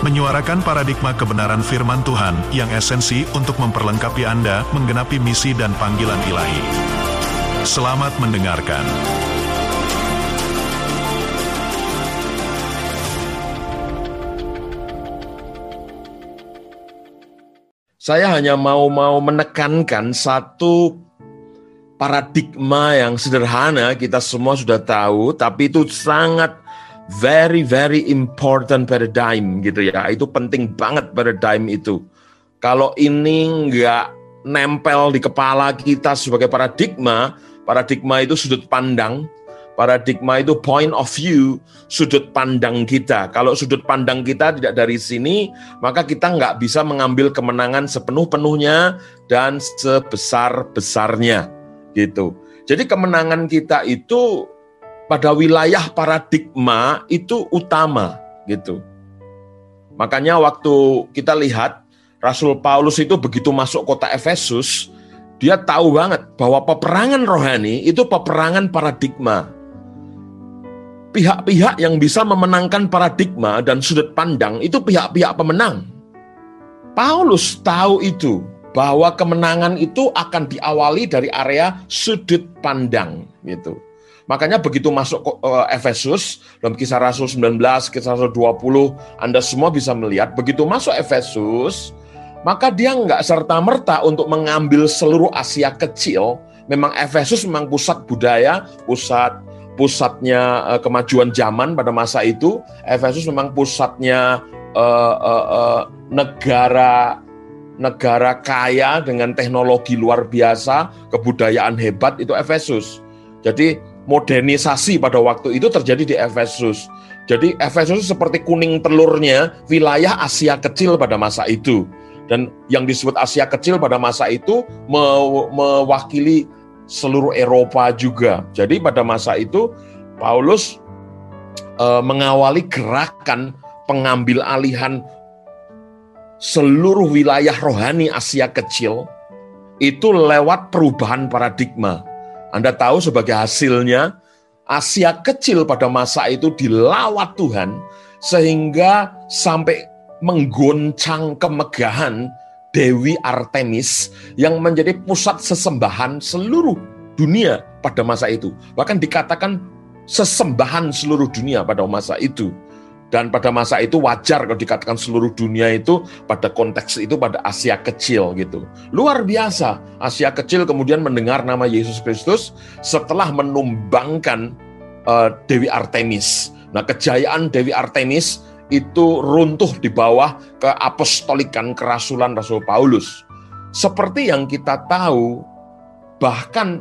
menyuarakan paradigma kebenaran firman Tuhan yang esensi untuk memperlengkapi Anda menggenapi misi dan panggilan ilahi. Selamat mendengarkan. Saya hanya mau-mau menekankan satu paradigma yang sederhana kita semua sudah tahu, tapi itu sangat very very important paradigm gitu ya. Itu penting banget paradigm itu. Kalau ini nggak nempel di kepala kita sebagai paradigma, paradigma itu sudut pandang, paradigma itu point of view, sudut pandang kita. Kalau sudut pandang kita tidak dari sini, maka kita nggak bisa mengambil kemenangan sepenuh-penuhnya dan sebesar-besarnya gitu. Jadi kemenangan kita itu pada wilayah paradigma itu utama gitu. Makanya waktu kita lihat Rasul Paulus itu begitu masuk kota Efesus, dia tahu banget bahwa peperangan rohani itu peperangan paradigma. Pihak-pihak yang bisa memenangkan paradigma dan sudut pandang itu pihak-pihak pemenang. Paulus tahu itu bahwa kemenangan itu akan diawali dari area sudut pandang gitu. Makanya begitu masuk uh, Efesus, dalam kisah Rasul 19, kisah Rasul 20, Anda semua bisa melihat, begitu masuk Efesus, maka dia nggak serta-merta untuk mengambil seluruh Asia kecil. Memang Efesus memang pusat budaya, pusat pusatnya uh, kemajuan zaman pada masa itu. Efesus memang pusatnya uh, uh, uh, negara negara kaya dengan teknologi luar biasa, kebudayaan hebat itu Efesus. Jadi modernisasi pada waktu itu terjadi di Efesus. Jadi Efesus seperti kuning telurnya wilayah Asia kecil pada masa itu. Dan yang disebut Asia kecil pada masa itu mewakili seluruh Eropa juga. Jadi pada masa itu Paulus e, mengawali gerakan pengambil alihan seluruh wilayah rohani Asia kecil itu lewat perubahan paradigma anda tahu sebagai hasilnya Asia kecil pada masa itu dilawat Tuhan sehingga sampai menggoncang kemegahan Dewi Artemis yang menjadi pusat sesembahan seluruh dunia pada masa itu. Bahkan dikatakan sesembahan seluruh dunia pada masa itu. Dan pada masa itu wajar kalau dikatakan seluruh dunia itu pada konteks itu pada Asia kecil gitu. Luar biasa, Asia kecil kemudian mendengar nama Yesus Kristus setelah menumbangkan uh, Dewi Artemis. Nah, kejayaan Dewi Artemis itu runtuh di bawah keapostolikan kerasulan Rasul Paulus. Seperti yang kita tahu, bahkan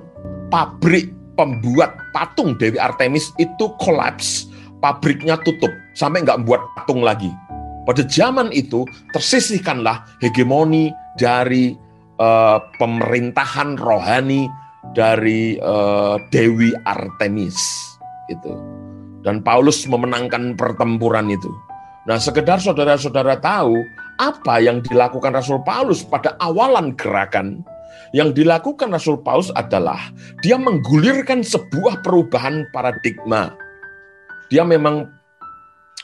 pabrik pembuat patung Dewi Artemis itu kolaps pabriknya tutup sampai nggak membuat patung lagi. Pada zaman itu tersisihkanlah hegemoni dari uh, pemerintahan rohani dari uh, Dewi Artemis itu. Dan Paulus memenangkan pertempuran itu. Nah, sekedar saudara-saudara tahu apa yang dilakukan Rasul Paulus pada awalan gerakan yang dilakukan Rasul Paulus adalah dia menggulirkan sebuah perubahan paradigma dia memang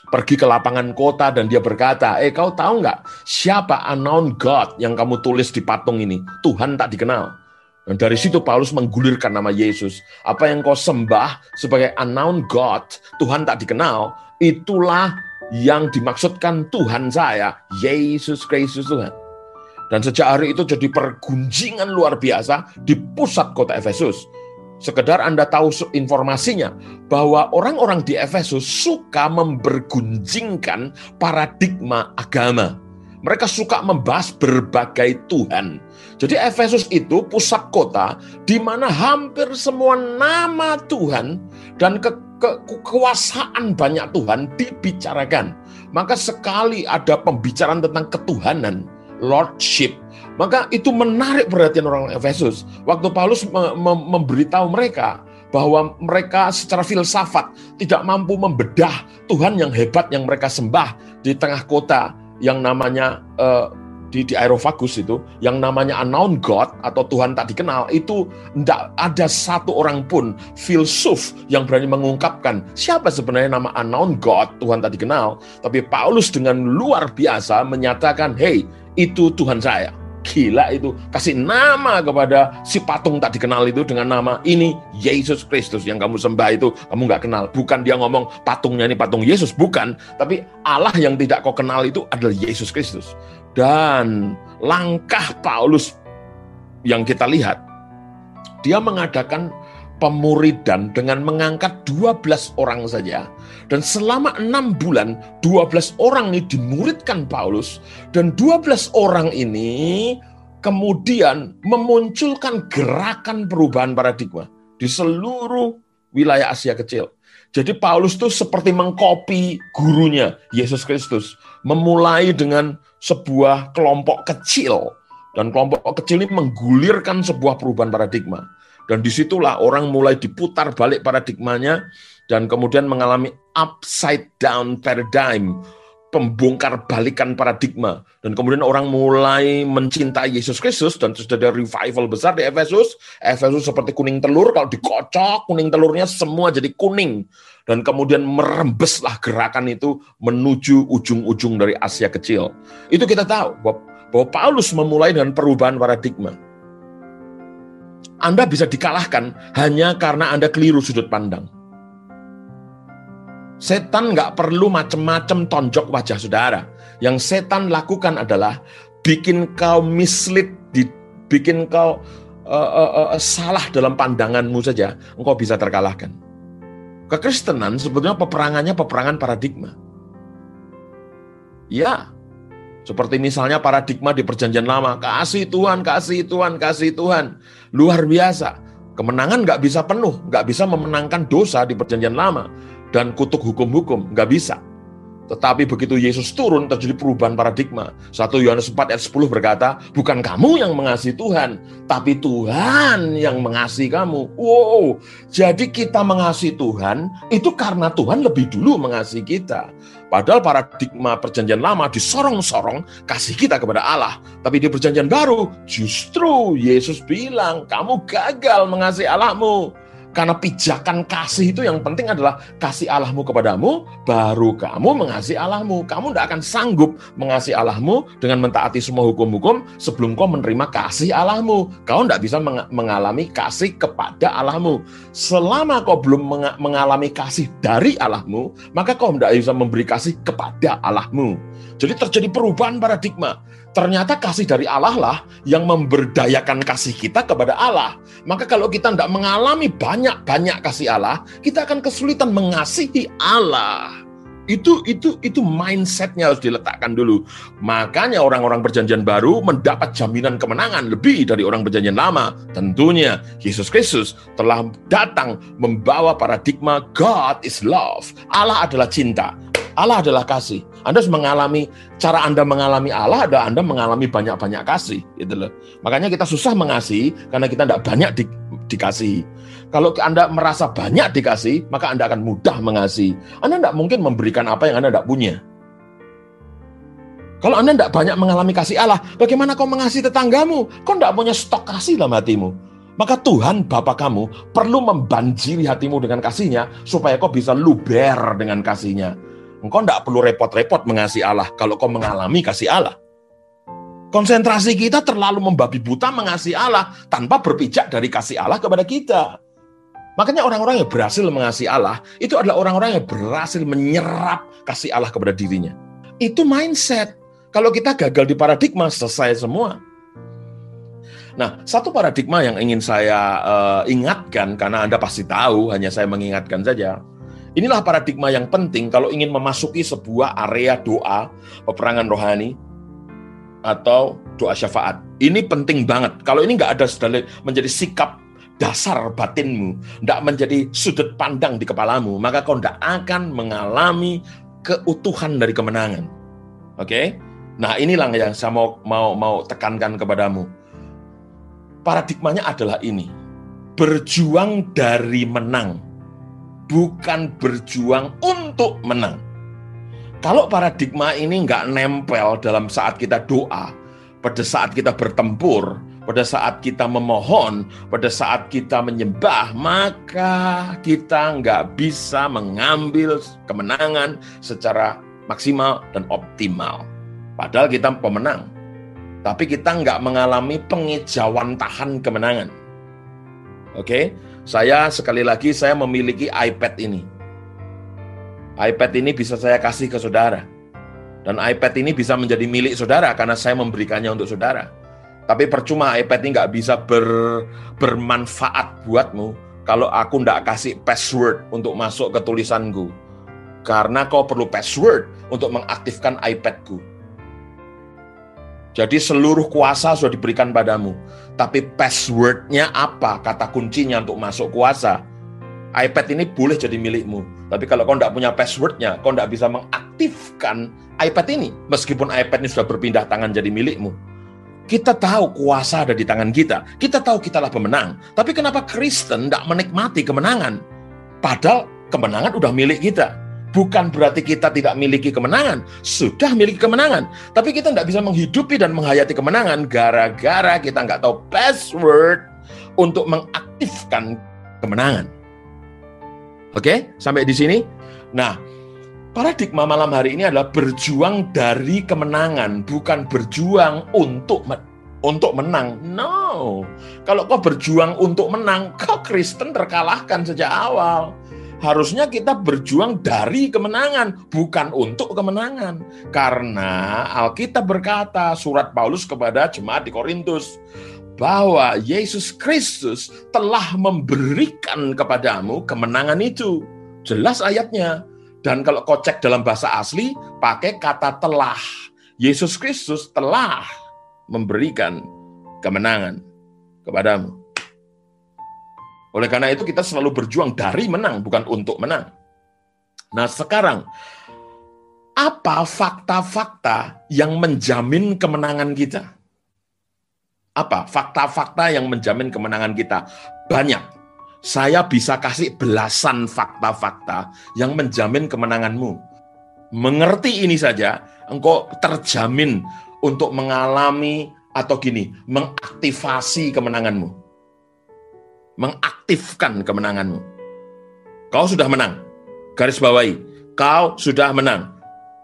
pergi ke lapangan kota dan dia berkata, eh kau tahu nggak siapa unknown God yang kamu tulis di patung ini? Tuhan tak dikenal. Dan dari situ Paulus menggulirkan nama Yesus. Apa yang kau sembah sebagai unknown God, Tuhan tak dikenal, itulah yang dimaksudkan Tuhan saya, Yesus Kristus Tuhan. Dan sejak hari itu jadi pergunjingan luar biasa di pusat kota Efesus Sekedar Anda tahu informasinya bahwa orang-orang di Efesus suka membergunjingkan paradigma agama. Mereka suka membahas berbagai Tuhan. Jadi Efesus itu pusat kota di mana hampir semua nama Tuhan dan ke, ke, kekuasaan banyak Tuhan dibicarakan. Maka sekali ada pembicaraan tentang ketuhanan, lordship. Maka itu menarik perhatian orang Efesus. Waktu Paulus me me memberitahu mereka bahwa mereka secara filsafat tidak mampu membedah Tuhan yang hebat yang mereka sembah di tengah kota yang namanya uh, di, di Aerofagus itu yang namanya unknown God atau Tuhan tak dikenal itu tidak ada satu orang pun filsuf yang berani mengungkapkan siapa sebenarnya nama unknown God Tuhan tak dikenal tapi Paulus dengan luar biasa menyatakan hey itu Tuhan saya gila itu. Kasih nama kepada si patung tak dikenal itu dengan nama ini Yesus Kristus yang kamu sembah itu. Kamu nggak kenal. Bukan dia ngomong patungnya ini patung Yesus bukan. Tapi Allah yang tidak kau kenal itu adalah Yesus Kristus. Dan langkah Paulus yang kita lihat, dia mengadakan pemuridan dengan mengangkat 12 orang saja. Dan selama enam bulan, 12 orang ini dimuridkan Paulus. Dan 12 orang ini kemudian memunculkan gerakan perubahan paradigma di seluruh wilayah Asia Kecil. Jadi Paulus itu seperti mengkopi gurunya, Yesus Kristus. Memulai dengan sebuah kelompok kecil. Dan kelompok kecil ini menggulirkan sebuah perubahan paradigma. Dan di situlah orang mulai diputar balik paradigmanya dan kemudian mengalami upside down paradigm pembongkar balikan paradigma dan kemudian orang mulai mencintai Yesus Kristus dan sudah ada revival besar di Efesus. Efesus seperti kuning telur kalau dikocok kuning telurnya semua jadi kuning dan kemudian merembeslah gerakan itu menuju ujung-ujung dari Asia kecil. Itu kita tahu bahwa, bahwa Paulus memulai dengan perubahan paradigma. Anda bisa dikalahkan hanya karena Anda keliru sudut pandang. Setan nggak perlu macem-macem tonjok wajah saudara. Yang setan lakukan adalah bikin kau mislead, bikin kau uh, uh, uh, salah dalam pandanganmu saja, engkau bisa terkalahkan. Kekristenan sebetulnya peperangannya peperangan paradigma. Ya, seperti misalnya paradigma di perjanjian lama, kasih Tuhan, kasih Tuhan, kasih Tuhan. Luar biasa. Kemenangan nggak bisa penuh, nggak bisa memenangkan dosa di perjanjian lama dan kutuk hukum-hukum. Nggak bisa. Tetapi begitu Yesus turun terjadi perubahan paradigma. 1 Yohanes 4 ayat 10 berkata, bukan kamu yang mengasihi Tuhan, tapi Tuhan yang mengasihi kamu. Wow, jadi kita mengasihi Tuhan itu karena Tuhan lebih dulu mengasihi kita. Padahal paradigma perjanjian lama disorong-sorong kasih kita kepada Allah. Tapi di perjanjian baru justru Yesus bilang, kamu gagal mengasihi Allahmu karena pijakan kasih itu yang penting adalah kasih Allahmu kepadamu, baru kamu mengasihi Allahmu. Kamu tidak akan sanggup mengasihi Allahmu dengan mentaati semua hukum-hukum sebelum kau menerima kasih Allahmu. Kau tidak bisa mengalami kasih kepada Allahmu. Selama kau belum mengalami kasih dari Allahmu, maka kau tidak bisa memberi kasih kepada Allahmu. Jadi terjadi perubahan paradigma. Ternyata kasih dari Allah lah yang memberdayakan kasih kita kepada Allah. Maka kalau kita tidak mengalami banyak-banyak kasih Allah, kita akan kesulitan mengasihi Allah. Itu itu itu mindsetnya harus diletakkan dulu. Makanya orang-orang perjanjian baru mendapat jaminan kemenangan lebih dari orang perjanjian lama. Tentunya Yesus Kristus telah datang membawa paradigma God is love. Allah adalah cinta. Allah adalah kasih. Anda harus mengalami cara Anda mengalami Allah adalah Anda mengalami banyak-banyak kasih, gitu loh. Makanya kita susah mengasihi karena kita tidak banyak di, dikasihi. Kalau Anda merasa banyak dikasih, maka Anda akan mudah mengasihi. Anda tidak mungkin memberikan apa yang Anda tidak punya. Kalau Anda tidak banyak mengalami kasih Allah, bagaimana kau mengasihi tetanggamu? Kau tidak punya stok kasih dalam hatimu. Maka Tuhan Bapa kamu perlu membanjiri hatimu dengan kasihnya supaya kau bisa luber dengan kasihnya. Engkau tidak perlu repot-repot mengasihi Allah kalau kau mengalami kasih Allah. Konsentrasi kita terlalu membabi buta mengasihi Allah tanpa berpijak dari kasih Allah kepada kita. Makanya orang-orang yang berhasil mengasihi Allah itu adalah orang-orang yang berhasil menyerap kasih Allah kepada dirinya. Itu mindset. Kalau kita gagal di paradigma, selesai semua. Nah, satu paradigma yang ingin saya uh, ingatkan, karena Anda pasti tahu, hanya saya mengingatkan saja Inilah paradigma yang penting kalau ingin memasuki sebuah area doa, peperangan rohani, atau doa syafaat. Ini penting banget. Kalau ini nggak ada menjadi sikap dasar batinmu, tidak menjadi sudut pandang di kepalamu, maka kau tidak akan mengalami keutuhan dari kemenangan. Oke? Okay? Nah inilah yang saya mau, mau, mau tekankan kepadamu. Paradigmanya adalah ini. Berjuang dari menang. Bukan berjuang untuk menang. Kalau paradigma ini nggak nempel dalam saat kita doa, pada saat kita bertempur, pada saat kita memohon, pada saat kita menyembah, maka kita nggak bisa mengambil kemenangan secara maksimal dan optimal. Padahal kita pemenang, tapi kita nggak mengalami pengejauhan tahan kemenangan. Oke, saya sekali lagi saya memiliki iPad ini iPad ini bisa saya kasih ke saudara. Dan iPad ini bisa menjadi milik saudara karena saya memberikannya untuk saudara. Tapi percuma iPad ini nggak bisa ber, bermanfaat buatmu kalau aku nggak kasih password untuk masuk ke tulisanku. Karena kau perlu password untuk mengaktifkan iPadku. Jadi seluruh kuasa sudah diberikan padamu. Tapi passwordnya apa? Kata kuncinya untuk masuk kuasa iPad ini boleh jadi milikmu. Tapi kalau kau tidak punya passwordnya, kau tidak bisa mengaktifkan iPad ini. Meskipun iPad ini sudah berpindah tangan jadi milikmu. Kita tahu kuasa ada di tangan kita. Kita tahu kitalah pemenang. Tapi kenapa Kristen tidak menikmati kemenangan? Padahal kemenangan udah milik kita. Bukan berarti kita tidak memiliki kemenangan. Sudah miliki kemenangan. Tapi kita tidak bisa menghidupi dan menghayati kemenangan gara-gara kita nggak tahu password untuk mengaktifkan kemenangan. Oke, sampai di sini. Nah, paradigma malam hari ini adalah berjuang dari kemenangan, bukan berjuang untuk untuk menang. No. Kalau kau berjuang untuk menang, kau Kristen terkalahkan sejak awal. Harusnya kita berjuang dari kemenangan, bukan untuk kemenangan. Karena Alkitab berkata, surat Paulus kepada jemaat di Korintus, bahwa Yesus Kristus telah memberikan kepadamu kemenangan itu. Jelas ayatnya. Dan kalau kau cek dalam bahasa asli, pakai kata telah. Yesus Kristus telah memberikan kemenangan kepadamu. Oleh karena itu kita selalu berjuang dari menang, bukan untuk menang. Nah sekarang, apa fakta-fakta yang menjamin kemenangan kita? apa fakta-fakta yang menjamin kemenangan kita banyak. Saya bisa kasih belasan fakta-fakta yang menjamin kemenanganmu. Mengerti ini saja, engkau terjamin untuk mengalami atau gini, mengaktifasi kemenanganmu. Mengaktifkan kemenanganmu. Kau sudah menang. Garis bawahi, kau sudah menang.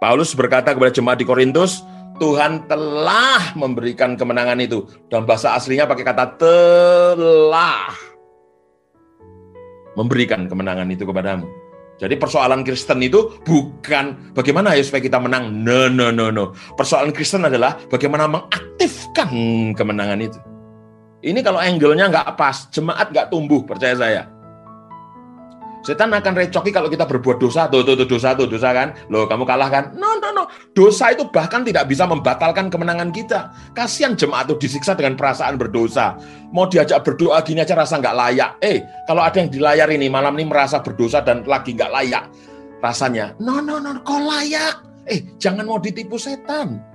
Paulus berkata kepada jemaat di Korintus, Tuhan telah memberikan kemenangan itu. Dalam bahasa aslinya pakai kata telah memberikan kemenangan itu kepadamu. Jadi persoalan Kristen itu bukan bagaimana ya supaya kita menang. No, no, no, no. Persoalan Kristen adalah bagaimana mengaktifkan kemenangan itu. Ini kalau angle-nya nggak pas, jemaat nggak tumbuh, percaya saya. Setan akan recoki kalau kita berbuat dosa, tuh, tuh, tuh, dosa, tuh, dosa kan. Loh, kamu kalah kan? No, no, no. Dosa itu bahkan tidak bisa membatalkan kemenangan kita. Kasihan jemaat itu disiksa dengan perasaan berdosa. Mau diajak berdoa gini aja rasa nggak layak. Eh, kalau ada yang di layar ini, malam ini merasa berdosa dan lagi nggak layak. Rasanya, no, no, no, kau layak. Eh, jangan mau ditipu setan.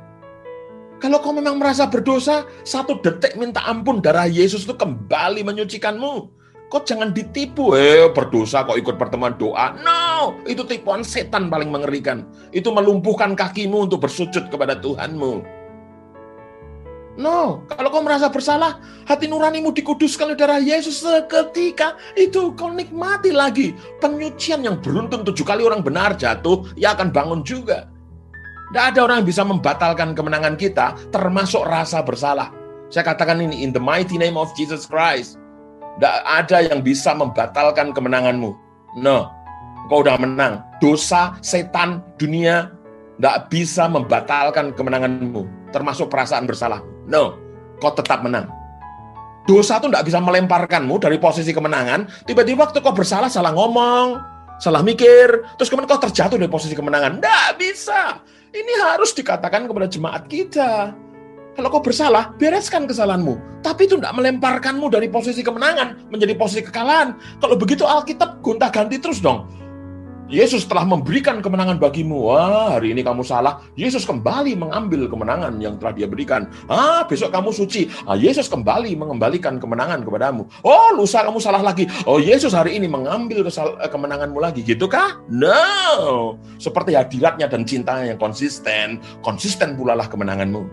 Kalau kau memang merasa berdosa, satu detik minta ampun darah Yesus itu kembali menyucikanmu. Kok jangan ditipu, eh berdosa kok ikut pertemuan doa. No, itu tipuan setan paling mengerikan. Itu melumpuhkan kakimu untuk bersujud kepada Tuhanmu. No, kalau kau merasa bersalah, hati nuranimu dikuduskan oleh darah Yesus seketika itu kau nikmati lagi penyucian yang beruntun tujuh kali orang benar jatuh, ya akan bangun juga. Tidak ada orang yang bisa membatalkan kemenangan kita, termasuk rasa bersalah. Saya katakan ini in the mighty name of Jesus Christ. Tidak ada yang bisa membatalkan kemenanganmu. No, kau udah menang. Dosa, setan, dunia tidak bisa membatalkan kemenanganmu. Termasuk perasaan bersalah. No, kau tetap menang. Dosa itu tidak bisa melemparkanmu dari posisi kemenangan. Tiba-tiba waktu kau bersalah, salah ngomong, salah mikir, terus kemudian kau terjatuh dari posisi kemenangan. Tidak bisa. Ini harus dikatakan kepada jemaat kita. Kalau kau bersalah, bereskan kesalahanmu. Tapi itu tidak melemparkanmu dari posisi kemenangan menjadi posisi kekalahan. Kalau begitu Alkitab gonta-ganti terus dong. Yesus telah memberikan kemenangan bagimu. Wah, hari ini kamu salah. Yesus kembali mengambil kemenangan yang telah dia berikan. Ah, besok kamu suci. Ah, Yesus kembali mengembalikan kemenangan kepadamu. Oh, lusa kamu salah lagi. Oh, Yesus hari ini mengambil eh, kemenanganmu lagi. Gitu kah? No. Seperti hadiratnya dan cintanya yang konsisten. Konsisten pula lah kemenanganmu.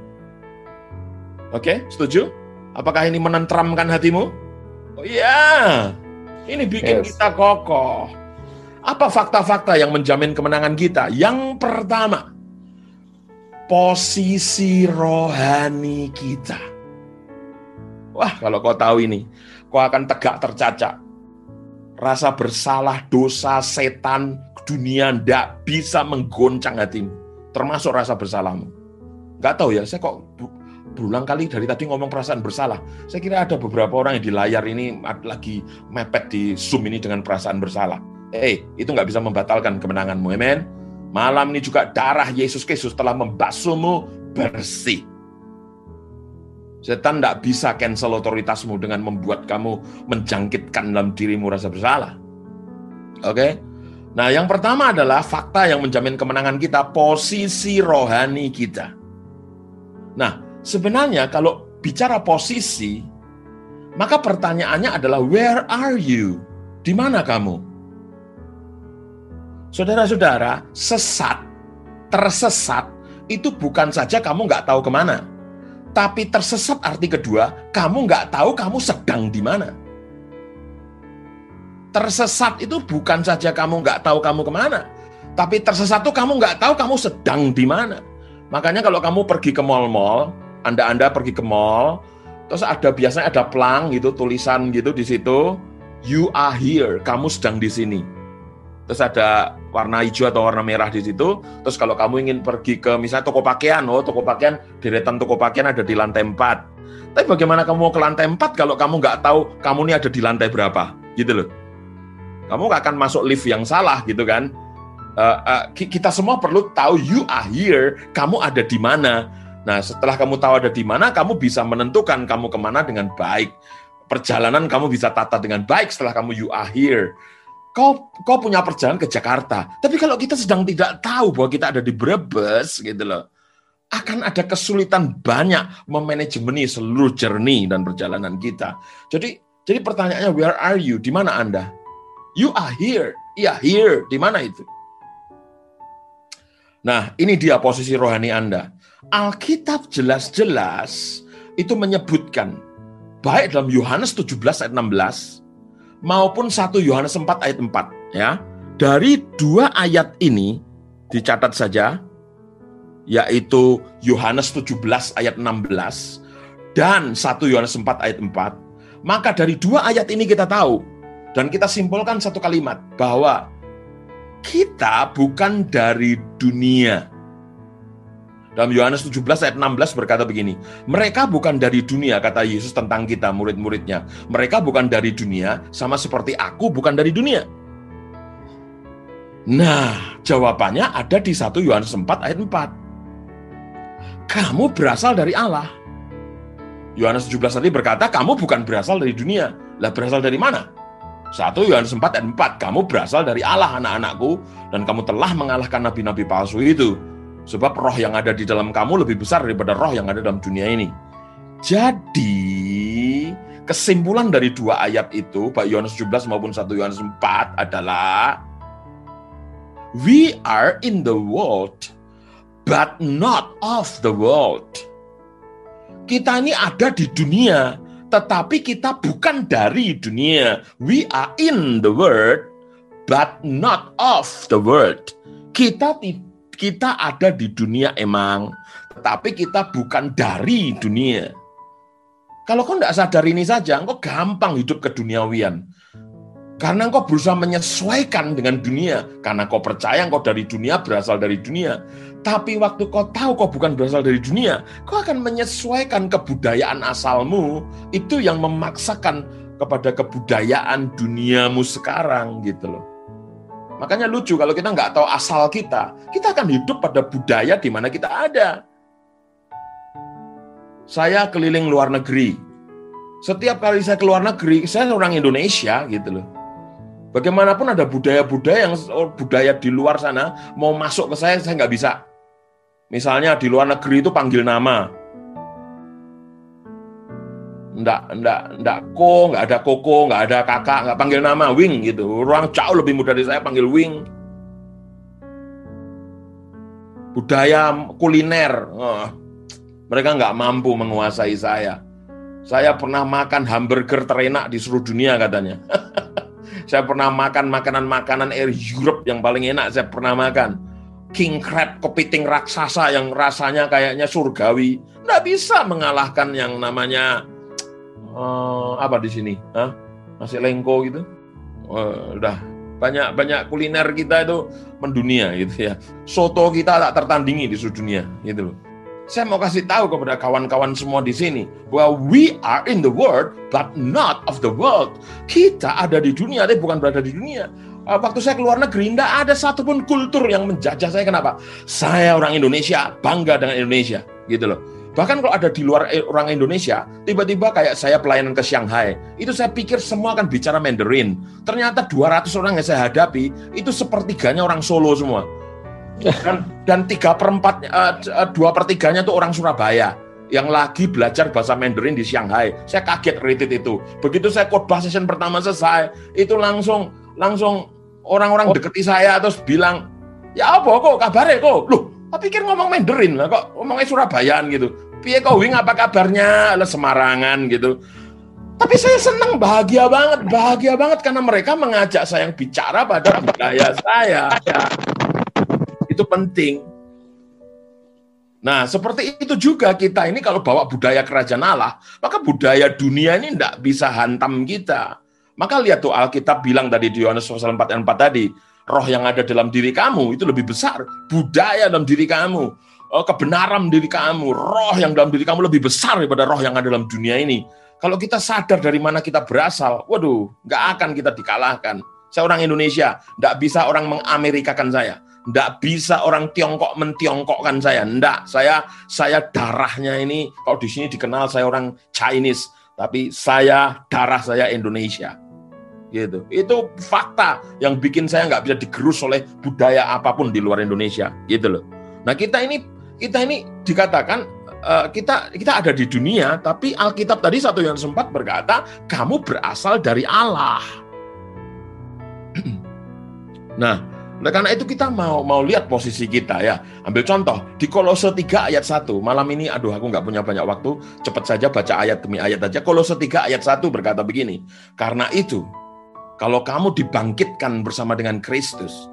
Oke, setuju? Apakah ini menentramkan hatimu? Oh iya. Ini bikin yes. kita kokoh apa fakta-fakta yang menjamin kemenangan kita? Yang pertama, posisi rohani kita. Wah, kalau kau tahu ini, kau akan tegak tercaca. Rasa bersalah, dosa, setan, dunia tidak bisa menggoncang hatimu. Termasuk rasa bersalahmu. Gak tahu ya, saya kok berulang kali dari tadi ngomong perasaan bersalah. Saya kira ada beberapa orang yang di layar ini lagi mepet di Zoom ini dengan perasaan bersalah Eh, itu nggak bisa membatalkan kemenanganmu. Amen. Malam ini juga darah Yesus Kristus telah membasuhmu bersih. Setan tidak bisa cancel otoritasmu dengan membuat kamu menjangkitkan dalam dirimu rasa bersalah. Oke? Nah, yang pertama adalah fakta yang menjamin kemenangan kita, posisi rohani kita. Nah, sebenarnya kalau bicara posisi, maka pertanyaannya adalah where are you? Di mana kamu? Saudara-saudara, sesat, tersesat, itu bukan saja kamu nggak tahu ke mana. Tapi tersesat arti kedua, kamu nggak tahu kamu sedang di mana. Tersesat itu bukan saja kamu nggak tahu kamu ke mana. Tapi tersesat itu kamu nggak tahu kamu sedang di mana. Makanya kalau kamu pergi ke mall-mall, Anda-Anda pergi ke mall, terus ada biasanya ada pelang gitu, tulisan gitu di situ, you are here, kamu sedang di sini terus ada warna hijau atau warna merah di situ. Terus kalau kamu ingin pergi ke misalnya toko pakaian, oh toko pakaian, deretan toko pakaian ada di lantai 4. Tapi bagaimana kamu mau ke lantai 4 kalau kamu nggak tahu kamu ini ada di lantai berapa? Gitu loh. Kamu nggak akan masuk lift yang salah gitu kan. Uh, uh, kita semua perlu tahu you are here, kamu ada di mana. Nah setelah kamu tahu ada di mana, kamu bisa menentukan kamu ke mana dengan baik. Perjalanan kamu bisa tata dengan baik setelah kamu you are here kau kau punya perjalanan ke Jakarta. Tapi kalau kita sedang tidak tahu bahwa kita ada di Brebes gitu loh, akan ada kesulitan banyak memanajemeni seluruh journey dan perjalanan kita. Jadi jadi pertanyaannya where are you? Di mana Anda? You are here. Iya, here. Di mana itu? Nah, ini dia posisi rohani Anda. Alkitab jelas-jelas itu menyebutkan baik dalam Yohanes 17 ayat 16 maupun 1 Yohanes 4 ayat 4 ya. Dari dua ayat ini dicatat saja yaitu Yohanes 17 ayat 16 dan 1 Yohanes 4 ayat 4. Maka dari dua ayat ini kita tahu dan kita simpulkan satu kalimat bahwa kita bukan dari dunia dalam Yohanes 17 ayat 16 berkata begini, mereka bukan dari dunia, kata Yesus tentang kita, murid-muridnya. Mereka bukan dari dunia, sama seperti aku bukan dari dunia. Nah, jawabannya ada di 1 Yohanes 4 ayat 4. Kamu berasal dari Allah. Yohanes 17 tadi berkata, kamu bukan berasal dari dunia. Lah berasal dari mana? 1 Yohanes 4 ayat 4, kamu berasal dari Allah anak-anakku, dan kamu telah mengalahkan nabi-nabi palsu itu. Sebab roh yang ada di dalam kamu lebih besar daripada roh yang ada dalam dunia ini. Jadi, kesimpulan dari dua ayat itu, Pak Yohanes 17 maupun 1 Yohanes 4 adalah We are in the world, but not of the world. Kita ini ada di dunia, tetapi kita bukan dari dunia. We are in the world, but not of the world. Kita tidak kita ada di dunia emang, tetapi kita bukan dari dunia. Kalau kau tidak sadar ini saja, engkau gampang hidup ke duniawian. Karena engkau berusaha menyesuaikan dengan dunia. Karena kau percaya engkau dari dunia, berasal dari dunia. Tapi waktu kau tahu kau bukan berasal dari dunia, kau akan menyesuaikan kebudayaan asalmu. Itu yang memaksakan kepada kebudayaan duniamu sekarang gitu loh. Makanya lucu kalau kita nggak tahu asal kita, kita akan hidup pada budaya di mana kita ada. Saya keliling luar negeri. Setiap kali saya ke luar negeri, saya orang Indonesia gitu loh. Bagaimanapun ada budaya-budaya yang oh, budaya di luar sana mau masuk ke saya, saya nggak bisa. Misalnya di luar negeri itu panggil nama. Nggak, nggak, nggak ko, nggak ada koko, nggak ada kakak, nggak panggil nama, wing gitu. Orang jauh lebih muda dari saya panggil wing. Budaya kuliner, oh, mereka nggak mampu menguasai saya. Saya pernah makan hamburger terenak di seluruh dunia katanya. Saya pernah makan makanan-makanan air Europe yang paling enak saya pernah makan. King crab kepiting raksasa yang rasanya kayaknya surgawi. Nggak bisa mengalahkan yang namanya uh, apa di sini? Hah? Nasi lengko gitu. Uh, udah banyak banyak kuliner kita itu mendunia gitu ya. Soto kita tak tertandingi di seluruh dunia gitu loh. Saya mau kasih tahu kepada kawan-kawan semua di sini bahwa we are in the world but not of the world. Kita ada di dunia tapi bukan berada di dunia. Ah, waktu saya keluar negeri, tidak ada satupun kultur yang menjajah saya. Kenapa? Saya orang Indonesia, bangga dengan Indonesia, gitu loh. Bahkan kalau ada di luar eh, orang Indonesia, tiba-tiba kayak saya pelayanan ke Shanghai, itu saya pikir semua akan bicara Mandarin. Ternyata 200 orang yang saya hadapi, itu sepertiganya orang Solo semua dan dan tiga perempat uh, dua pertiganya itu orang Surabaya yang lagi belajar bahasa Mandarin di Shanghai. Saya kaget retreat itu. Begitu saya khotbah session pertama selesai, itu langsung langsung orang-orang oh. deketi saya terus bilang, ya apa kok kabarnya kok? Loh, tapi pikir ngomong Mandarin lah kok ngomongnya Surabayaan gitu. Piye kok wing apa kabarnya? Lah Semarangan gitu. Tapi saya senang, bahagia banget, bahagia banget karena mereka mengajak saya bicara pada budaya saya. Ya itu penting. Nah, seperti itu juga kita ini kalau bawa budaya kerajaan Allah, maka budaya dunia ini tidak bisa hantam kita. Maka lihat tuh Alkitab bilang tadi di Yohanes pasal 4 4 tadi, roh yang ada dalam diri kamu itu lebih besar, budaya dalam diri kamu, kebenaran diri kamu, roh yang dalam diri kamu lebih besar daripada roh yang ada dalam dunia ini. Kalau kita sadar dari mana kita berasal, waduh, nggak akan kita dikalahkan. Saya orang Indonesia, nggak bisa orang mengamerikakan saya. Nggak bisa orang Tiongkok mentiongkokkan saya. Nggak, saya saya darahnya ini, kalau di sini dikenal saya orang Chinese, tapi saya darah saya Indonesia. Gitu. Itu fakta yang bikin saya nggak bisa digerus oleh budaya apa pun di luar Indonesia. Gitu loh. Nah kita ini kita ini dikatakan uh, kita kita ada di dunia, tapi Alkitab tadi satu yang sempat berkata kamu berasal dari Allah. nah, karena itu kita mau mau lihat posisi kita ya. Ambil contoh di Kolose 3 ayat 1. Malam ini aduh aku nggak punya banyak waktu, cepat saja baca ayat demi ayat aja. Kolose 3 ayat 1 berkata begini. Karena itu kalau kamu dibangkitkan bersama dengan Kristus,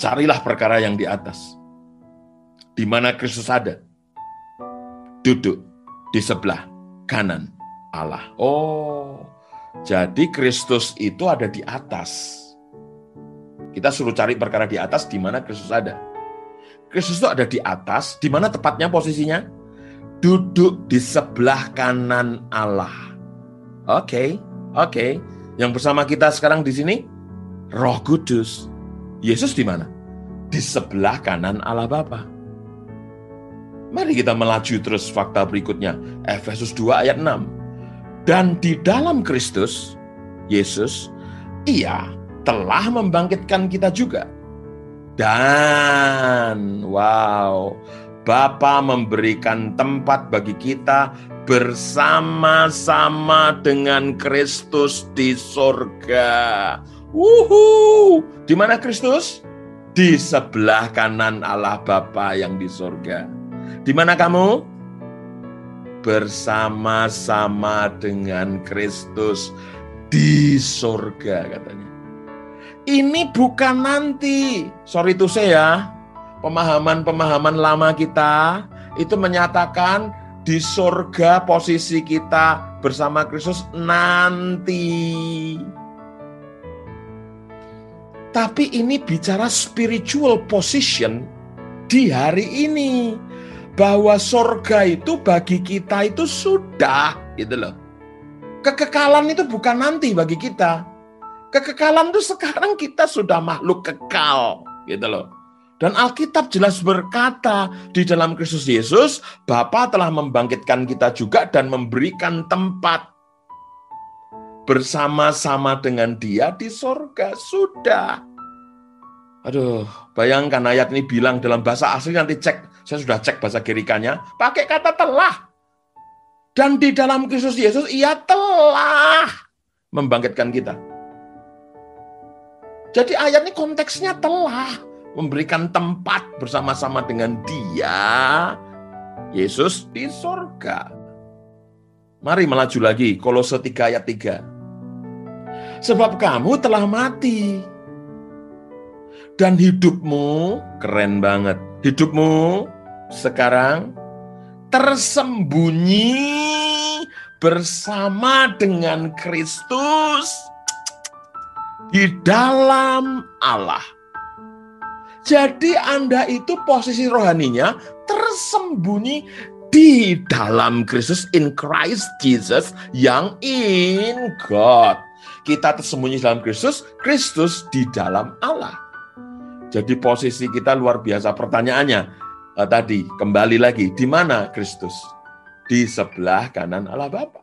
carilah perkara yang di atas. Di mana Kristus ada. Duduk di sebelah kanan Allah. Oh, jadi Kristus itu ada di atas kita suruh cari perkara di atas di mana Kristus ada. Kristus itu ada di atas, di mana tepatnya posisinya? Duduk di sebelah kanan Allah. Oke, okay, oke. Okay. Yang bersama kita sekarang di sini, Roh Kudus. Yesus di mana? Di sebelah kanan Allah Bapa. Mari kita melaju terus fakta berikutnya. Efesus 2 ayat 6. Dan di dalam Kristus, Yesus, ia telah membangkitkan kita juga. Dan wow, Bapa memberikan tempat bagi kita bersama-sama dengan Kristus di sorga. Wuhu! Di mana Kristus? Di sebelah kanan Allah Bapa yang di sorga. Di mana kamu? Bersama-sama dengan Kristus di sorga katanya. Ini bukan nanti. Sorry itu saya, pemahaman-pemahaman lama kita itu menyatakan di surga posisi kita bersama Kristus nanti. Tapi ini bicara spiritual position di hari ini. Bahwa surga itu bagi kita itu sudah gitu loh. Kekekalan itu bukan nanti bagi kita Kekekalan itu sekarang kita sudah makhluk kekal, gitu loh. Dan Alkitab jelas berkata di dalam Kristus Yesus, Bapa telah membangkitkan kita juga dan memberikan tempat bersama-sama dengan dia di sorga. Sudah. Aduh, bayangkan ayat ini bilang dalam bahasa asli nanti cek. Saya sudah cek bahasa Gerikanya. Pakai kata telah. Dan di dalam Kristus Yesus ia telah membangkitkan kita. Jadi ayat ini konteksnya telah memberikan tempat bersama-sama dengan dia, Yesus di sorga. Mari melaju lagi, Kolose 3 ayat 3. Sebab kamu telah mati. Dan hidupmu, keren banget, hidupmu sekarang tersembunyi bersama dengan Kristus di dalam Allah. Jadi Anda itu posisi rohaninya tersembunyi di dalam Kristus in Christ Jesus yang in God. Kita tersembunyi dalam Kristus, Kristus di dalam Allah. Jadi posisi kita luar biasa. Pertanyaannya eh, tadi kembali lagi, di mana Kristus? Di sebelah kanan Allah Bapa.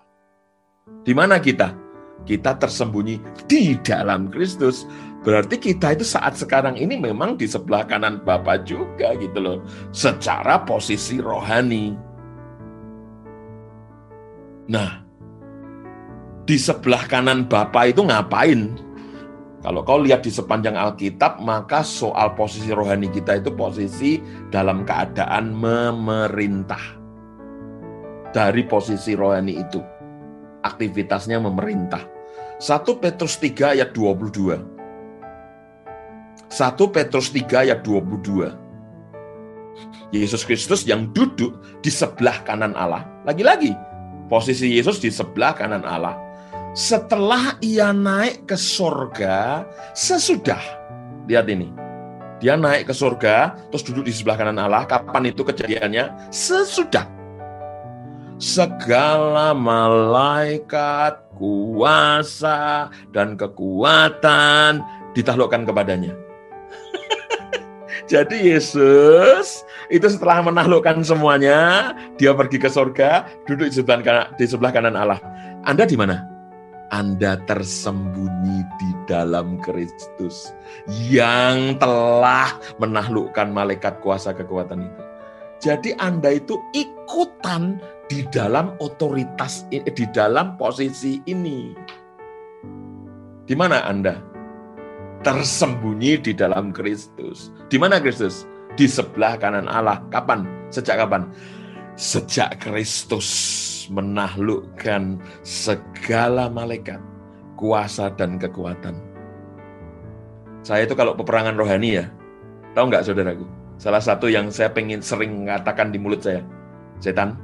Di mana kita? kita tersembunyi di dalam Kristus. Berarti kita itu saat sekarang ini memang di sebelah kanan Bapa juga gitu loh. Secara posisi rohani. Nah, di sebelah kanan Bapa itu ngapain? Kalau kau lihat di sepanjang Alkitab, maka soal posisi rohani kita itu posisi dalam keadaan memerintah. Dari posisi rohani itu, aktivitasnya memerintah. 1 Petrus 3 ayat 22. 1 Petrus 3 ayat 22. Yesus Kristus yang duduk di sebelah kanan Allah. Lagi-lagi, posisi Yesus di sebelah kanan Allah. Setelah ia naik ke surga, sesudah, lihat ini, dia naik ke surga, terus duduk di sebelah kanan Allah. Kapan itu kejadiannya? Sesudah segala malaikat, kuasa, dan kekuatan ditaklukkan kepadanya. Jadi Yesus itu setelah menaklukkan semuanya, dia pergi ke surga, duduk di sebelah kanan, di sebelah kanan Allah. Anda di mana? Anda tersembunyi di dalam Kristus yang telah menaklukkan malaikat kuasa kekuatan itu. Jadi Anda itu ikutan di dalam otoritas, di dalam posisi ini. Di mana Anda? Tersembunyi di dalam Kristus. Di mana Kristus? Di sebelah kanan Allah. Kapan? Sejak kapan? Sejak Kristus menaklukkan segala malaikat, kuasa dan kekuatan. Saya itu kalau peperangan rohani ya, tahu nggak saudaraku? Salah satu yang saya pengen sering mengatakan di mulut saya, setan,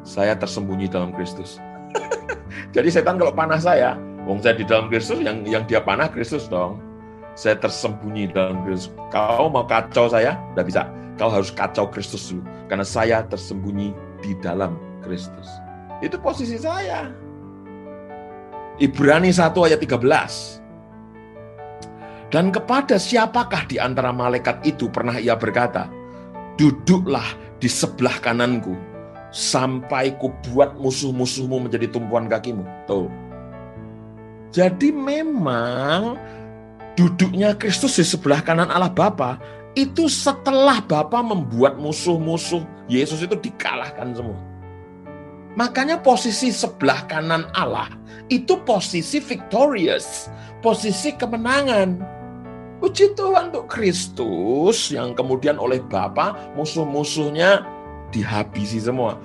saya tersembunyi dalam Kristus. Jadi setan kalau panah saya, wong saya di dalam Kristus, yang yang dia panah Kristus dong. Saya tersembunyi dalam Kristus. Kau mau kacau saya? Tidak bisa. Kau harus kacau Kristus dulu. Karena saya tersembunyi di dalam Kristus. Itu posisi saya. Ibrani 1 ayat 13. Dan kepada siapakah di antara malaikat itu pernah ia berkata, Duduklah di sebelah kananku sampai kubuat musuh-musuhmu menjadi tumpuan kakimu. Tuh. Jadi memang duduknya Kristus di sebelah kanan Allah Bapa itu setelah Bapa membuat musuh-musuh Yesus itu dikalahkan semua. Makanya posisi sebelah kanan Allah itu posisi victorious, posisi kemenangan. Puji Tuhan untuk Kristus yang kemudian oleh Bapa musuh-musuhnya dihabisi semua.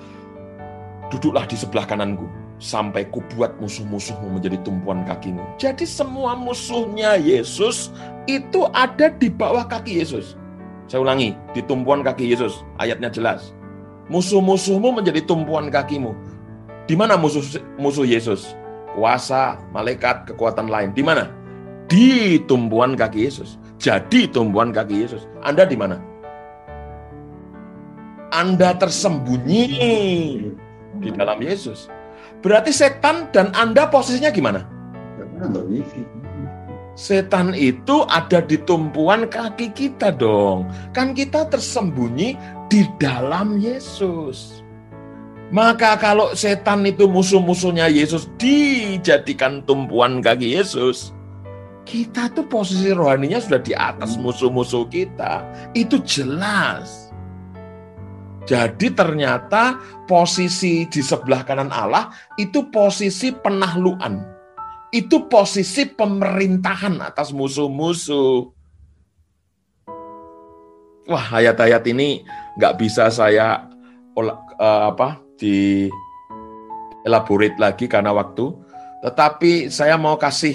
Duduklah di sebelah kananku, sampai kubuat musuh-musuhmu menjadi tumpuan kakimu. Jadi semua musuhnya Yesus itu ada di bawah kaki Yesus. Saya ulangi, di tumpuan kaki Yesus. Ayatnya jelas. Musuh-musuhmu menjadi tumpuan kakimu. Di mana musuh musuh Yesus? Kuasa, malaikat, kekuatan lain. Di mana? Di tumpuan kaki Yesus. Jadi tumpuan kaki Yesus. Anda di mana? Anda tersembunyi di dalam Yesus. Berarti setan dan Anda posisinya gimana? Setan itu ada di tumpuan kaki kita dong. Kan kita tersembunyi di dalam Yesus. Maka kalau setan itu musuh-musuhnya Yesus dijadikan tumpuan kaki Yesus, kita tuh posisi rohaninya sudah di atas musuh-musuh kita. Itu jelas. Jadi ternyata posisi di sebelah kanan Allah itu posisi penahluan. Itu posisi pemerintahan atas musuh-musuh. Wah, ayat-ayat ini nggak bisa saya uh, apa di elaborate lagi karena waktu. Tetapi saya mau kasih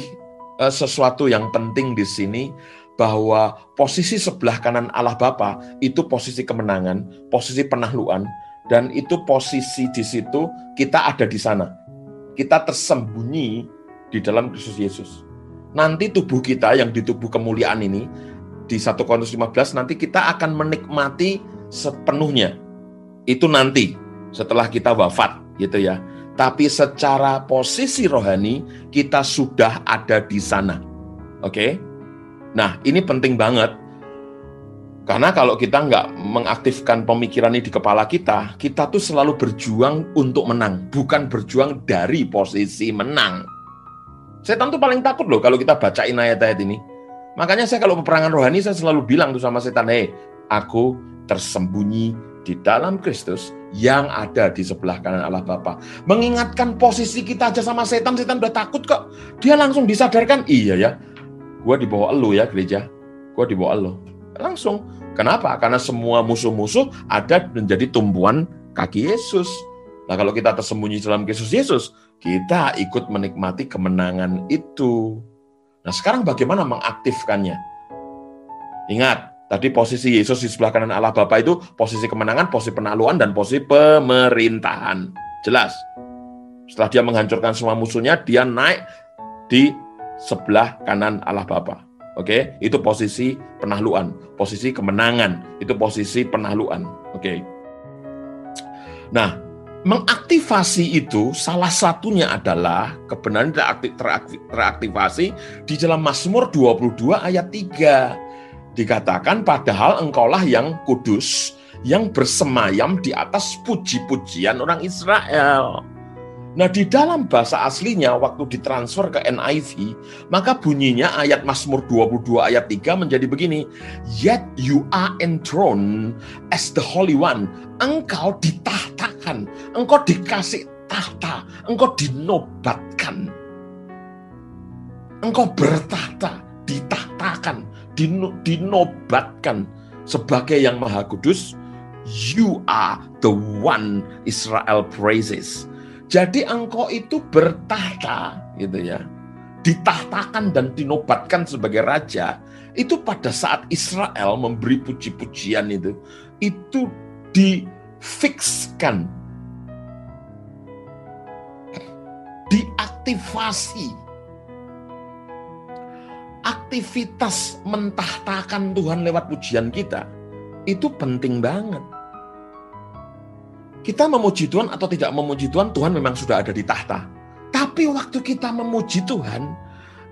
uh, sesuatu yang penting di sini bahwa posisi sebelah kanan Allah Bapa itu posisi kemenangan, posisi penahluan, dan itu posisi di situ kita ada di sana. Kita tersembunyi di dalam Kristus Yesus. Nanti tubuh kita yang di tubuh kemuliaan ini di 1 Korintus 15 nanti kita akan menikmati sepenuhnya. Itu nanti setelah kita wafat gitu ya. Tapi secara posisi rohani kita sudah ada di sana. Oke? Okay? Nah, ini penting banget. Karena kalau kita nggak mengaktifkan pemikiran ini di kepala kita, kita tuh selalu berjuang untuk menang, bukan berjuang dari posisi menang. Setan tuh paling takut loh kalau kita bacain ayat-ayat ini. Makanya saya kalau peperangan rohani, saya selalu bilang tuh sama setan, hei, aku tersembunyi di dalam Kristus yang ada di sebelah kanan Allah Bapa. Mengingatkan posisi kita aja sama setan, setan udah takut kok. Dia langsung disadarkan, iya ya, gue di bawah elu ya gereja, gue di bawah elu. Langsung. Kenapa? Karena semua musuh-musuh ada menjadi tumbuhan kaki Yesus. Nah kalau kita tersembunyi dalam Yesus Yesus, kita ikut menikmati kemenangan itu. Nah sekarang bagaimana mengaktifkannya? Ingat, tadi posisi Yesus di sebelah kanan Allah Bapa itu posisi kemenangan, posisi penaluan, dan posisi pemerintahan. Jelas. Setelah dia menghancurkan semua musuhnya, dia naik di sebelah kanan Allah Bapa. Oke, itu posisi penahluan, posisi kemenangan, itu posisi penahluan. Oke. Nah, mengaktifasi itu salah satunya adalah kebenaran teraktif, teraktif, teraktivasi di dalam Mazmur 22 ayat 3. Dikatakan padahal engkaulah yang kudus, yang bersemayam di atas puji-pujian orang Israel. Nah, di dalam bahasa aslinya waktu ditransfer ke NIV, maka bunyinya ayat Mazmur 22 ayat 3 menjadi begini. Yet you are enthroned as the Holy One. Engkau ditahtakan, engkau dikasih tahta, engkau dinobatkan. Engkau bertahta, ditahtakan, dinobatkan sebagai yang maha kudus. You are the one Israel praises jadi engkau itu bertahta gitu ya. Ditahtakan dan dinobatkan sebagai raja itu pada saat Israel memberi puji-pujian itu itu difikskan diaktifasi aktivitas mentahtakan Tuhan lewat pujian kita itu penting banget kita memuji Tuhan atau tidak memuji Tuhan, Tuhan memang sudah ada di tahta. Tapi waktu kita memuji Tuhan,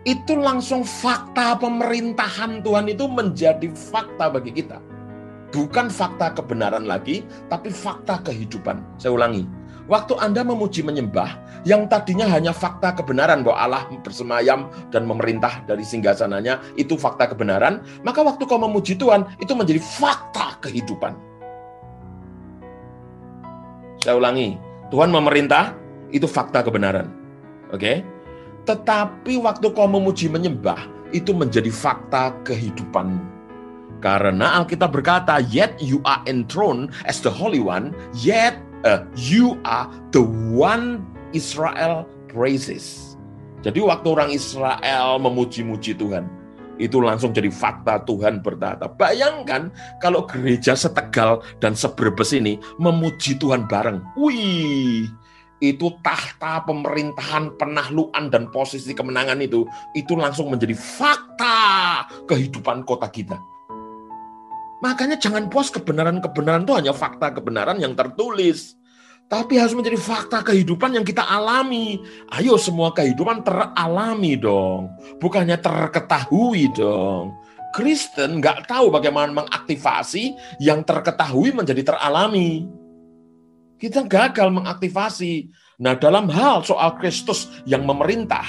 itu langsung fakta pemerintahan Tuhan itu menjadi fakta bagi kita. Bukan fakta kebenaran lagi, tapi fakta kehidupan. Saya ulangi, waktu Anda memuji menyembah, yang tadinya hanya fakta kebenaran bahwa Allah bersemayam dan memerintah dari singgasananya, itu fakta kebenaran, maka waktu kau memuji Tuhan, itu menjadi fakta kehidupan. Saya ulangi, Tuhan memerintah itu fakta kebenaran. Oke? Okay? Tetapi waktu kau memuji menyembah itu menjadi fakta kehidupanmu. Karena Alkitab berkata, yet you are enthroned as the Holy One, yet uh, you are the one Israel praises. Jadi waktu orang Israel memuji-muji Tuhan, itu langsung jadi fakta Tuhan bertata. Bayangkan kalau gereja setegal dan sebrebes ini memuji Tuhan bareng. Wih, itu tahta pemerintahan, penahluan dan posisi kemenangan itu itu langsung menjadi fakta kehidupan kota kita. Makanya jangan puas kebenaran-kebenaran itu hanya fakta kebenaran yang tertulis. Tapi harus menjadi fakta kehidupan yang kita alami. Ayo semua kehidupan teralami dong. Bukannya terketahui dong. Kristen nggak tahu bagaimana mengaktifasi yang terketahui menjadi teralami. Kita gagal mengaktifasi. Nah, dalam hal soal Kristus yang memerintah,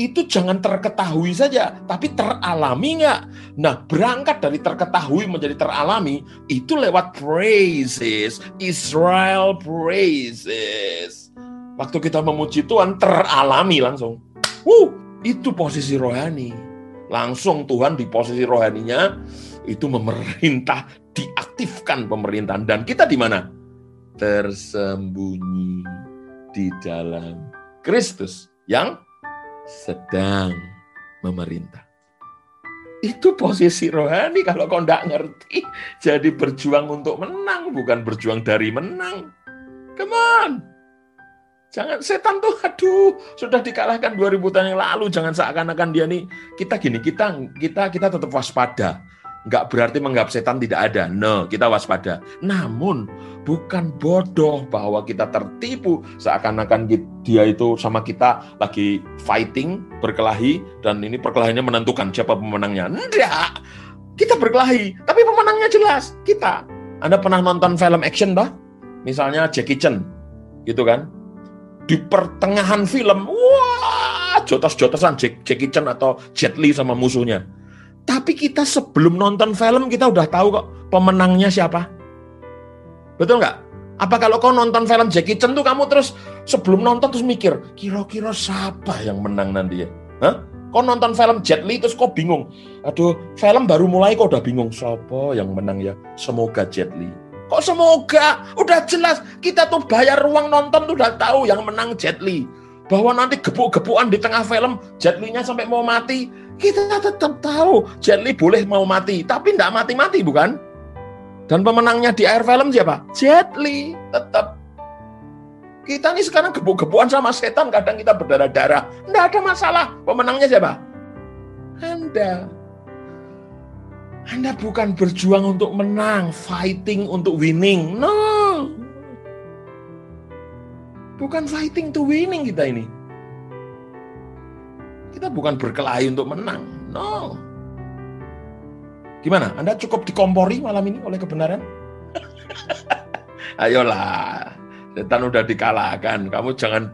itu jangan terketahui saja, tapi teralami nggak? Nah, berangkat dari terketahui menjadi teralami, itu lewat praises, Israel praises. Waktu kita memuji Tuhan, teralami langsung. Wuh, itu posisi rohani. Langsung Tuhan di posisi rohaninya, itu memerintah, diaktifkan pemerintahan. Dan kita di mana? Tersembunyi di dalam Kristus yang sedang memerintah. Itu posisi rohani kalau kau tidak ngerti. Jadi berjuang untuk menang, bukan berjuang dari menang. Come on. Jangan setan tuh aduh sudah dikalahkan 2000 tahun yang lalu jangan seakan-akan dia nih kita gini kita kita kita tetap waspada nggak berarti menganggap setan tidak ada. No, kita waspada. Namun bukan bodoh bahwa kita tertipu seakan-akan dia itu sama kita lagi fighting, berkelahi, dan ini perkelahiannya menentukan siapa pemenangnya. Enggak, kita berkelahi, tapi pemenangnya jelas, kita. Anda pernah nonton film action, bah? Misalnya Jackie Chan, gitu kan? Di pertengahan film, wah, jotos-jotosan Jackie Chan atau Jet Li sama musuhnya tapi kita sebelum nonton film kita udah tahu kok pemenangnya siapa. Betul nggak? Apa kalau kau nonton film Jackie Chan tuh kamu terus sebelum nonton terus mikir, kira-kira siapa yang menang nanti ya? Hah? Kau nonton film Jet Li terus kau bingung. Aduh, film baru mulai kau udah bingung. Siapa yang menang ya? Semoga Jet Li. Kok semoga? Udah jelas. Kita tuh bayar ruang nonton tuh udah tahu yang menang Jet Li. Bahwa nanti gebuk-gebukan di tengah film, Jet Li-nya sampai mau mati kita tetap tahu Jet Li boleh mau mati, tapi tidak mati-mati bukan? Dan pemenangnya di air film siapa? Jet Li, tetap. Kita ini sekarang gebuk-gebukan sama setan, kadang kita berdarah-darah. Tidak ada masalah. Pemenangnya siapa? Anda. Anda bukan berjuang untuk menang, fighting untuk winning. No. Bukan fighting to winning kita ini. Kita bukan berkelahi untuk menang. No. Gimana? Anda cukup dikompori malam ini oleh kebenaran? Ayolah, setan udah dikalahkan. Kamu jangan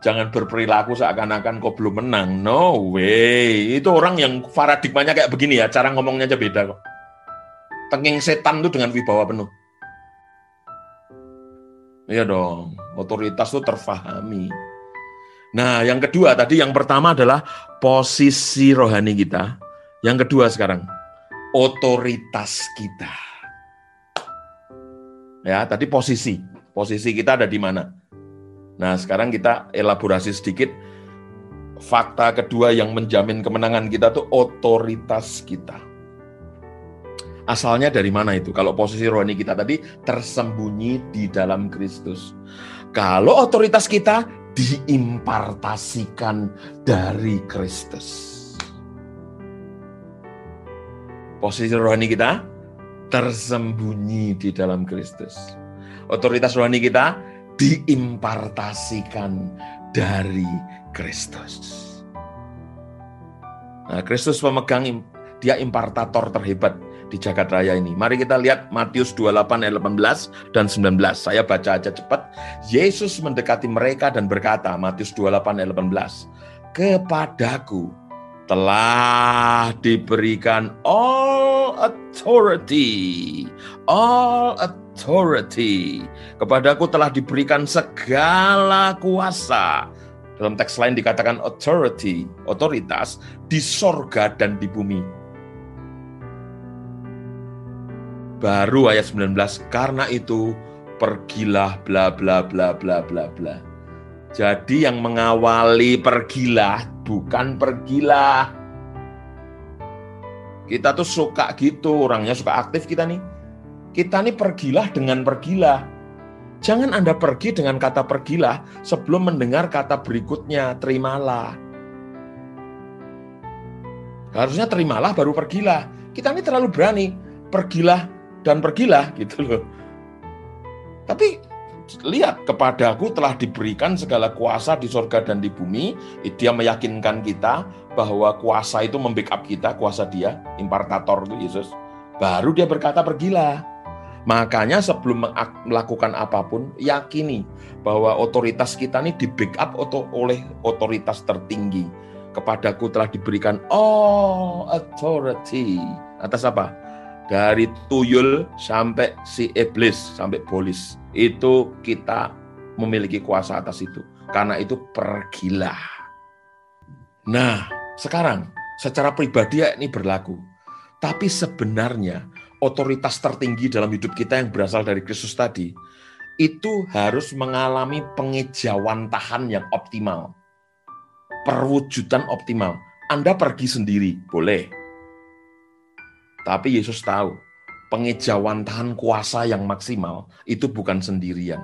jangan berperilaku seakan-akan kau belum menang. No way. Itu orang yang paradigmanya kayak begini ya, cara ngomongnya aja beda kok. Tenging setan tuh dengan wibawa penuh. Iya dong, otoritas tuh terfahami. Nah, yang kedua tadi yang pertama adalah posisi rohani kita. Yang kedua sekarang otoritas kita. Ya, tadi posisi. Posisi kita ada di mana? Nah, sekarang kita elaborasi sedikit fakta kedua yang menjamin kemenangan kita tuh otoritas kita. Asalnya dari mana itu? Kalau posisi rohani kita tadi tersembunyi di dalam Kristus. Kalau otoritas kita diimpartasikan dari Kristus. Posisi rohani kita tersembunyi di dalam Kristus. Otoritas rohani kita diimpartasikan dari Kristus. Nah, Kristus pemegang dia impartator terhebat di jagat raya ini. Mari kita lihat Matius 28 ayat 18 dan 19. Saya baca aja cepat. Yesus mendekati mereka dan berkata, Matius 28 ayat 18, Kepadaku telah diberikan all authority, all authority. Kepadaku telah diberikan segala kuasa. Dalam teks lain dikatakan authority, otoritas di sorga dan di bumi Baru ayat 19, karena itu pergilah bla bla bla bla bla bla. Jadi yang mengawali pergilah bukan pergilah. Kita tuh suka gitu, orangnya suka aktif kita nih. Kita nih pergilah dengan pergilah. Jangan Anda pergi dengan kata pergilah sebelum mendengar kata berikutnya, terimalah. Harusnya terimalah baru pergilah. Kita ini terlalu berani. Pergilah dan pergilah gitu loh. Tapi lihat kepadaku telah diberikan segala kuasa di sorga dan di bumi. Dia meyakinkan kita bahwa kuasa itu membackup kita, kuasa dia, impartator itu Yesus. Baru dia berkata pergilah. Makanya sebelum melakukan apa pun, yakini bahwa otoritas kita ini di backup oleh otoritas tertinggi. Kepadaku telah diberikan all authority. Atas apa? Dari tuyul sampai si iblis, sampai polis. Itu kita memiliki kuasa atas itu. Karena itu pergilah. Nah, sekarang secara pribadi ya ini berlaku. Tapi sebenarnya otoritas tertinggi dalam hidup kita yang berasal dari Kristus tadi, itu harus mengalami pengejauhan tahan yang optimal. Perwujudan optimal. Anda pergi sendiri, boleh. Tapi Yesus tahu, pengejauhan tahan kuasa yang maksimal itu bukan sendirian.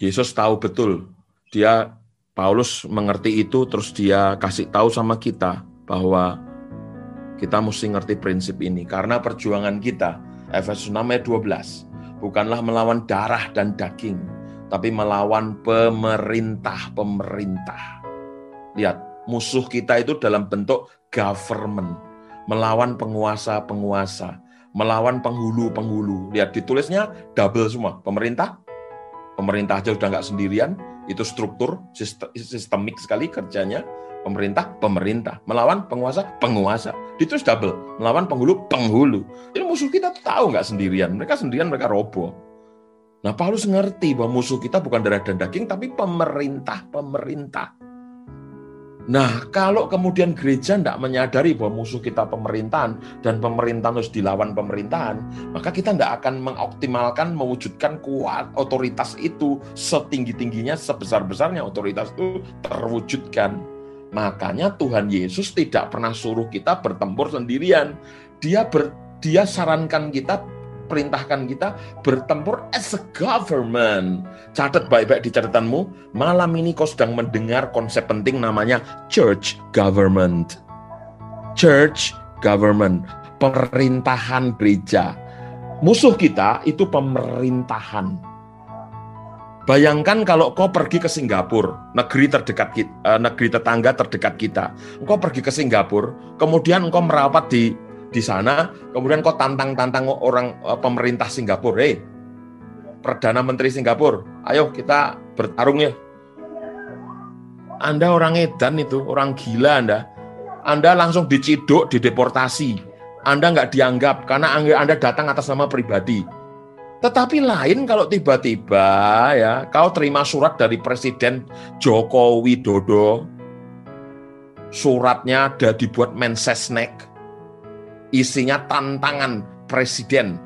Yesus tahu betul, dia Paulus mengerti itu, terus dia kasih tahu sama kita bahwa kita mesti ngerti prinsip ini karena perjuangan kita Efesus 6 ayat 12 bukanlah melawan darah dan daging tapi melawan pemerintah-pemerintah. Lihat, musuh kita itu dalam bentuk government, melawan penguasa-penguasa, melawan penghulu-penghulu. Lihat ditulisnya double semua, pemerintah, pemerintah aja udah nggak sendirian, itu struktur sistemik sekali kerjanya, pemerintah, pemerintah. Melawan penguasa, penguasa. Itu double. Melawan penghulu, penghulu. Ini musuh kita tahu nggak sendirian. Mereka sendirian, mereka roboh. Nah, Paulus ngerti bahwa musuh kita bukan darah dan daging, tapi pemerintah-pemerintah. Nah, kalau kemudian gereja tidak menyadari bahwa musuh kita pemerintahan dan pemerintahan harus dilawan pemerintahan, maka kita tidak akan mengoptimalkan, mewujudkan kuat otoritas itu setinggi-tingginya, sebesar-besarnya otoritas itu terwujudkan. Makanya Tuhan Yesus tidak pernah suruh kita bertempur sendirian. Dia ber, dia sarankan kita, perintahkan kita bertempur as a government. Catat baik-baik di catatanmu, malam ini kau sedang mendengar konsep penting namanya church government. Church government, pemerintahan gereja. Musuh kita itu pemerintahan Bayangkan kalau kau pergi ke Singapura, negeri terdekat kita, eh, negeri tetangga terdekat kita. Engkau pergi ke Singapura, kemudian engkau merapat di di sana, kemudian kau tantang-tantang orang eh, pemerintah Singapura, "Hei, Perdana Menteri Singapura, ayo kita bertarung ya." Anda orang edan itu, orang gila Anda. Anda langsung diciduk, dideportasi. Anda nggak dianggap karena Anda datang atas nama pribadi tetapi lain kalau tiba-tiba ya kau terima surat dari Presiden Joko Widodo, suratnya ada dibuat mensesnek, isinya tantangan Presiden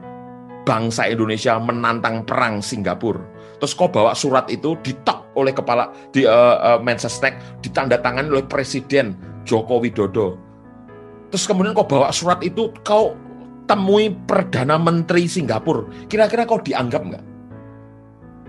bangsa Indonesia menantang perang Singapura. Terus kau bawa surat itu ditok oleh kepala di uh, uh, mensesnek, ditandatangani oleh Presiden Joko Widodo. Terus kemudian kau bawa surat itu, kau temui Perdana Menteri Singapura, kira-kira kau dianggap nggak?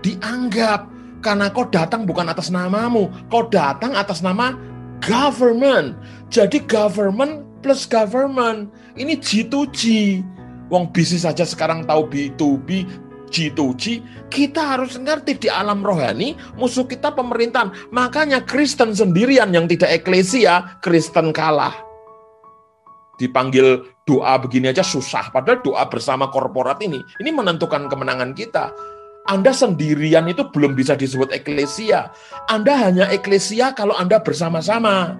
Dianggap, karena kau datang bukan atas namamu, kau datang atas nama government. Jadi government plus government, ini G2G. Wong bisnis saja sekarang tahu B2B, G2G, kita harus ngerti di alam rohani, musuh kita pemerintahan. Makanya Kristen sendirian yang tidak eklesia, Kristen kalah dipanggil doa begini aja susah. Padahal doa bersama korporat ini, ini menentukan kemenangan kita. Anda sendirian itu belum bisa disebut eklesia. Anda hanya eklesia kalau Anda bersama-sama.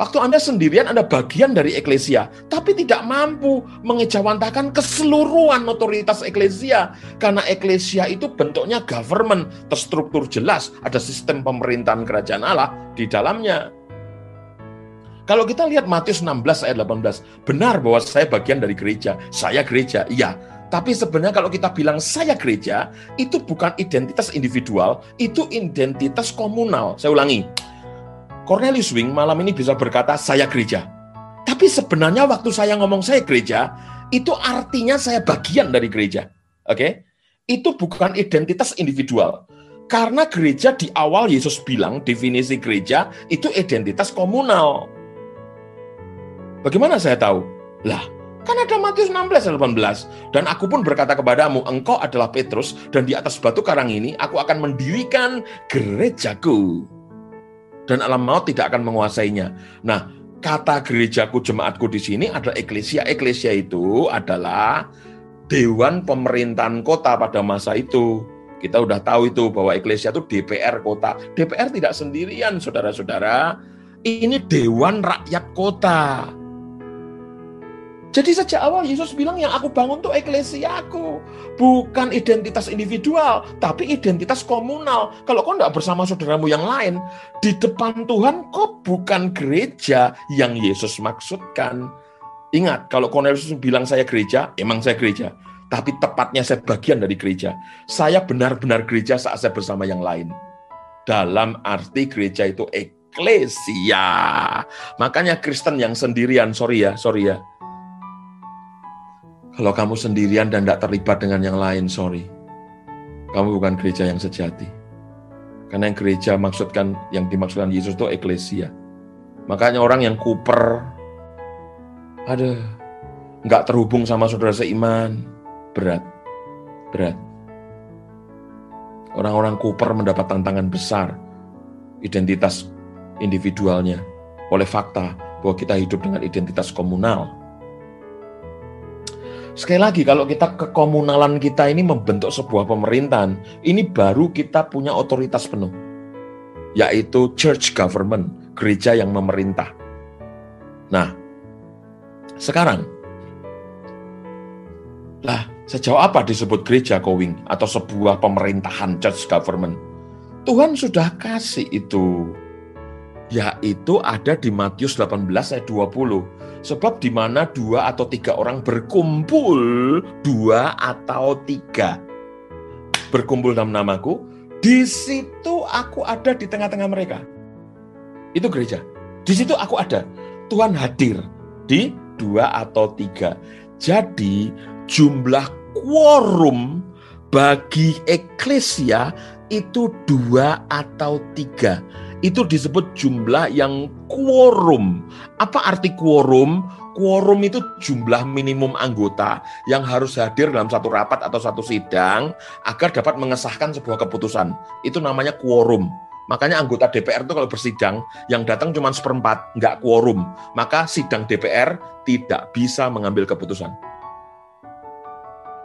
Waktu Anda sendirian, Anda bagian dari eklesia, tapi tidak mampu mengejawantahkan keseluruhan otoritas eklesia. Karena eklesia itu bentuknya government, terstruktur jelas, ada sistem pemerintahan kerajaan Allah di dalamnya. Kalau kita lihat Matius 16 ayat 18, benar bahwa saya bagian dari gereja, saya gereja, iya. Tapi sebenarnya kalau kita bilang saya gereja, itu bukan identitas individual, itu identitas komunal. Saya ulangi, Cornelius Wing malam ini bisa berkata saya gereja. Tapi sebenarnya waktu saya ngomong saya gereja, itu artinya saya bagian dari gereja. Oke? Okay? Itu bukan identitas individual. Karena gereja di awal Yesus bilang definisi gereja itu identitas komunal. Bagaimana saya tahu? Lah, kan ada Matius 16 dan 18. Dan aku pun berkata kepadamu, engkau adalah Petrus, dan di atas batu karang ini aku akan mendirikan gerejaku. Dan alam maut tidak akan menguasainya. Nah, kata gerejaku jemaatku di sini adalah eklesia. Eklesia itu adalah dewan pemerintahan kota pada masa itu. Kita udah tahu itu bahwa eklesia itu DPR kota. DPR tidak sendirian, saudara-saudara. Ini dewan rakyat kota. Jadi sejak awal Yesus bilang yang aku bangun tuh eklesiaku. Bukan identitas individual, tapi identitas komunal. Kalau kau tidak bersama saudaramu yang lain, di depan Tuhan kau bukan gereja yang Yesus maksudkan. Ingat, kalau Cornelius bilang saya gereja, emang saya gereja. Tapi tepatnya saya bagian dari gereja. Saya benar-benar gereja saat saya bersama yang lain. Dalam arti gereja itu eklesia. Makanya Kristen yang sendirian, sorry ya, sorry ya kalau kamu sendirian dan tidak terlibat dengan yang lain, sorry. Kamu bukan gereja yang sejati. Karena yang gereja maksudkan, yang dimaksudkan Yesus itu eklesia. Makanya orang yang kuper, ada nggak terhubung sama saudara seiman, berat, berat. Orang-orang kuper mendapat tantangan besar, identitas individualnya, oleh fakta bahwa kita hidup dengan identitas komunal Sekali lagi, kalau kita kekomunalan kita ini membentuk sebuah pemerintahan, ini baru kita punya otoritas penuh, yaitu church government, gereja yang memerintah. Nah, sekarang, lah sejauh apa disebut gereja kowing atau sebuah pemerintahan church government? Tuhan sudah kasih itu, yaitu ada di Matius 18 ayat 20 Sebab di mana dua atau tiga orang berkumpul, dua atau tiga berkumpul dalam namaku, di situ aku ada di tengah-tengah mereka. Itu gereja. Di situ aku ada. Tuhan hadir di dua atau tiga. Jadi jumlah quorum bagi eklesia itu dua atau tiga itu disebut jumlah yang quorum. Apa arti quorum? Quorum itu jumlah minimum anggota yang harus hadir dalam satu rapat atau satu sidang agar dapat mengesahkan sebuah keputusan. Itu namanya quorum. Makanya anggota DPR itu kalau bersidang, yang datang cuma seperempat, nggak quorum. Maka sidang DPR tidak bisa mengambil keputusan.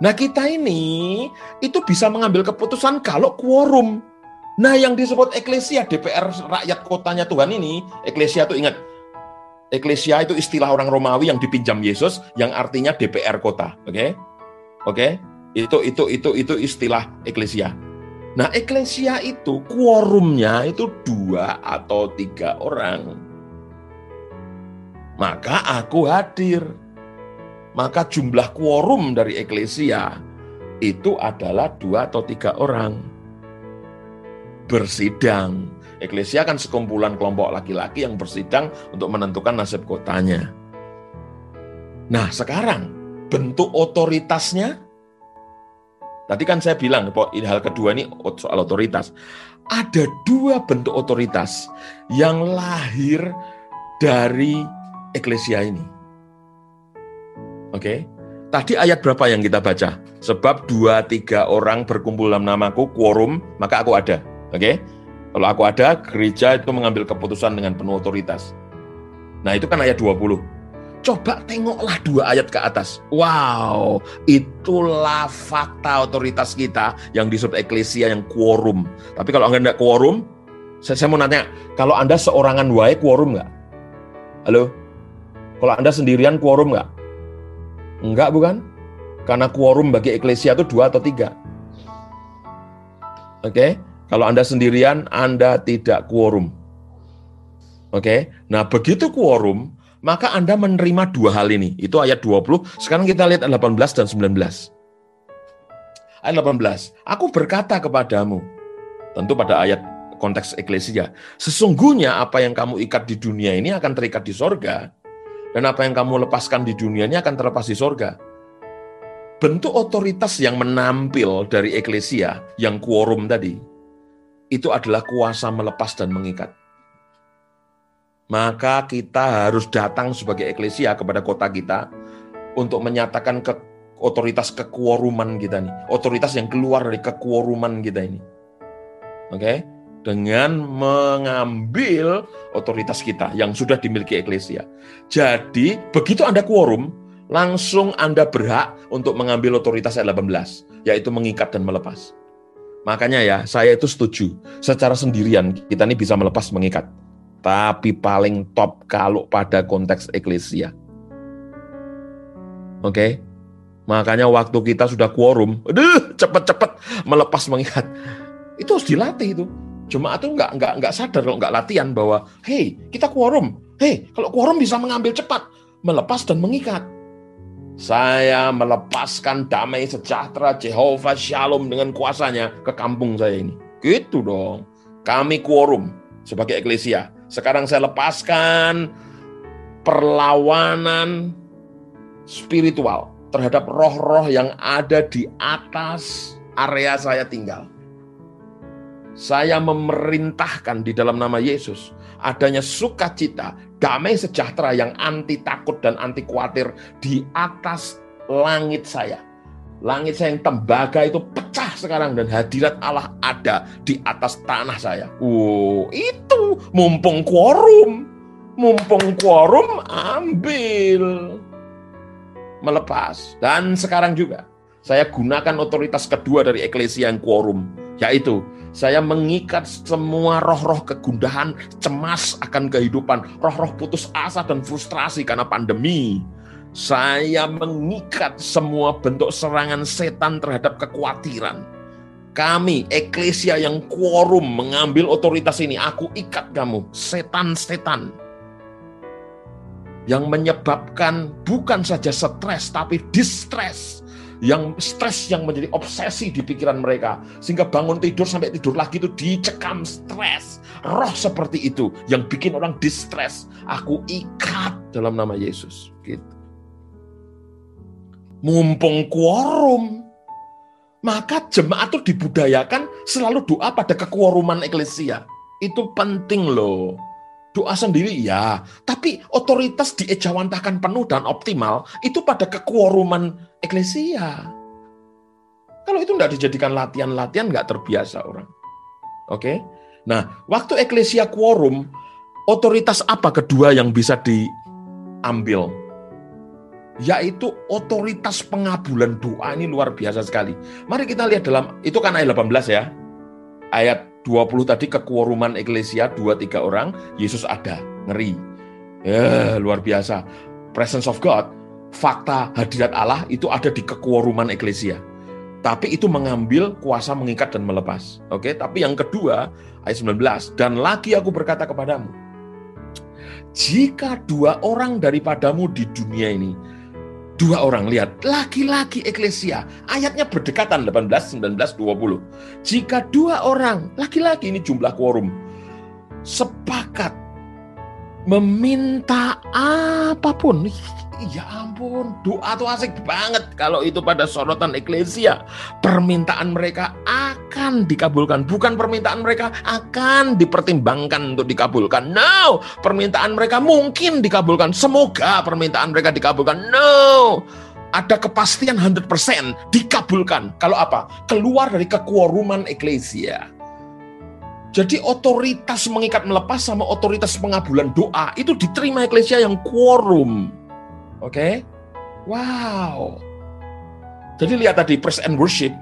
Nah kita ini itu bisa mengambil keputusan kalau quorum. Nah, yang disebut eklesia DPR rakyat kotanya Tuhan ini, eklesia itu ingat, eklesia itu istilah orang Romawi yang dipinjam Yesus yang artinya DPR kota, oke? Okay? Oke? Okay? Itu itu itu itu istilah eklesia. Nah, eklesia itu quorumnya itu dua atau tiga orang. Maka aku hadir. Maka jumlah quorum dari eklesia itu adalah dua atau tiga orang bersidang. Eklesia kan sekumpulan kelompok laki-laki yang bersidang untuk menentukan nasib kotanya. Nah, sekarang bentuk otoritasnya Tadi kan saya bilang, ini hal kedua ini soal otoritas. Ada dua bentuk otoritas yang lahir dari eklesia ini. Oke, tadi ayat berapa yang kita baca? Sebab dua tiga orang berkumpul dalam namaku, quorum, maka aku ada. Oke? Kalau aku ada, gereja itu mengambil keputusan dengan penuh otoritas. Nah, itu kan ayat 20. Coba tengoklah dua ayat ke atas. Wow, itulah fakta otoritas kita yang disebut eklesia yang quorum. Tapi kalau Anda tidak quorum, saya, saya mau nanya, kalau Anda seorangan wae quorum nggak? Halo? Kalau Anda sendirian quorum nggak? Enggak bukan? Karena quorum bagi eklesia itu dua atau tiga. Oke? Okay? Kalau Anda sendirian, Anda tidak quorum. Oke, nah begitu quorum, maka Anda menerima dua hal ini. Itu ayat 20. Sekarang kita lihat 18 dan 19. Ayat 18. Aku berkata kepadamu, tentu pada ayat konteks eklesia, sesungguhnya apa yang kamu ikat di dunia ini akan terikat di sorga, dan apa yang kamu lepaskan di dunia ini akan terlepas di sorga. Bentuk otoritas yang menampil dari eklesia, yang quorum tadi, itu adalah kuasa melepas dan mengikat. Maka kita harus datang sebagai eklesia kepada kota kita untuk menyatakan ke otoritas kekuoruman kita nih, otoritas yang keluar dari kekuoruman kita ini. Oke? dengan mengambil otoritas kita yang sudah dimiliki eklesia. Jadi, begitu Anda quorum, langsung Anda berhak untuk mengambil otoritas ayat 18, yaitu mengikat dan melepas. Makanya ya, saya itu setuju. Secara sendirian, kita ini bisa melepas mengikat. Tapi paling top kalau pada konteks eklesia. Oke? Okay? Makanya waktu kita sudah quorum, aduh, cepet-cepet melepas mengikat. Itu harus dilatih itu. Jemaat itu nggak nggak nggak sadar kalau nggak latihan bahwa, hey kita quorum, hey kalau quorum bisa mengambil cepat, melepas dan mengikat. Saya melepaskan damai sejahtera Jehovah Shalom dengan kuasanya ke kampung saya ini. Gitu dong. Kami quorum sebagai eklesia. Sekarang saya lepaskan perlawanan spiritual terhadap roh-roh yang ada di atas area saya tinggal. Saya memerintahkan di dalam nama Yesus adanya sukacita, damai sejahtera yang anti takut dan anti khawatir di atas langit saya. Langit saya yang tembaga itu pecah sekarang dan hadirat Allah ada di atas tanah saya. Wow, itu mumpung quorum. Mumpung quorum ambil. Melepas. Dan sekarang juga saya gunakan otoritas kedua dari eklesia yang quorum, yaitu saya mengikat semua roh-roh kegundahan, cemas akan kehidupan, roh-roh putus asa dan frustrasi karena pandemi. Saya mengikat semua bentuk serangan setan terhadap kekhawatiran. Kami, eklesia yang quorum mengambil otoritas ini, aku ikat kamu, setan-setan. Yang menyebabkan bukan saja stres, tapi distress yang stres yang menjadi obsesi di pikiran mereka. Sehingga bangun tidur sampai tidur lagi itu dicekam stres. Roh seperti itu yang bikin orang distress. Aku ikat dalam nama Yesus. Gitu. Mumpung quorum maka jemaat itu dibudayakan selalu doa pada kekuoruman eklesia. Itu penting loh doa sendiri ya, tapi otoritas diejawantahkan penuh dan optimal itu pada kekuoruman eklesia. Kalau itu tidak dijadikan latihan-latihan nggak terbiasa orang. Oke, nah waktu eklesia quorum, otoritas apa kedua yang bisa diambil? Yaitu otoritas pengabulan doa ini luar biasa sekali. Mari kita lihat dalam, itu kan ayat 18 ya. Ayat 20 tadi kekuoruman eklesia, dua tiga orang, Yesus ada, ngeri. Ya, luar biasa. Presence of God, fakta hadirat Allah itu ada di kekuoruman eklesia. Tapi itu mengambil kuasa mengikat dan melepas. Oke, tapi yang kedua, ayat 19, dan lagi aku berkata kepadamu, jika dua orang daripadamu di dunia ini Dua orang, lihat. Laki-laki eklesia. Ayatnya berdekatan, 18, 19, 20. Jika dua orang, laki-laki ini jumlah quorum, sepakat meminta apa pun, Ya ampun, doa tuh asik banget kalau itu pada sorotan eklesia. Permintaan mereka akan dikabulkan. Bukan permintaan mereka akan dipertimbangkan untuk dikabulkan. No, permintaan mereka mungkin dikabulkan. Semoga permintaan mereka dikabulkan. No, ada kepastian 100% dikabulkan. Kalau apa? Keluar dari kekuoruman eklesia. Jadi otoritas mengikat melepas sama otoritas pengabulan doa itu diterima eklesia yang quorum. Oke? Okay? Wow. Jadi lihat tadi praise and worship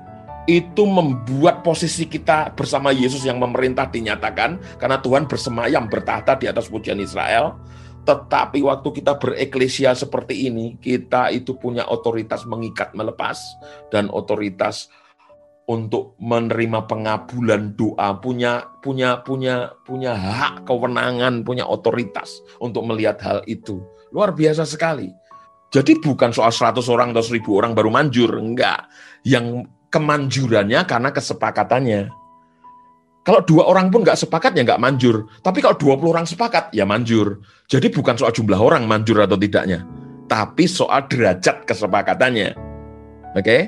itu membuat posisi kita bersama Yesus yang memerintah dinyatakan karena Tuhan bersemayam bertahta di atas pujian Israel. Tetapi waktu kita bereklesia seperti ini, kita itu punya otoritas mengikat melepas dan otoritas untuk menerima pengabulan doa, punya punya punya punya hak kewenangan, punya otoritas untuk melihat hal itu. Luar biasa sekali. Jadi bukan soal 100 orang atau 1000 orang baru manjur, enggak. Yang kemanjurannya karena kesepakatannya. Kalau dua orang pun nggak sepakat ya nggak manjur. Tapi kalau 20 orang sepakat ya manjur. Jadi bukan soal jumlah orang manjur atau tidaknya. Tapi soal derajat kesepakatannya. Oke? Okay?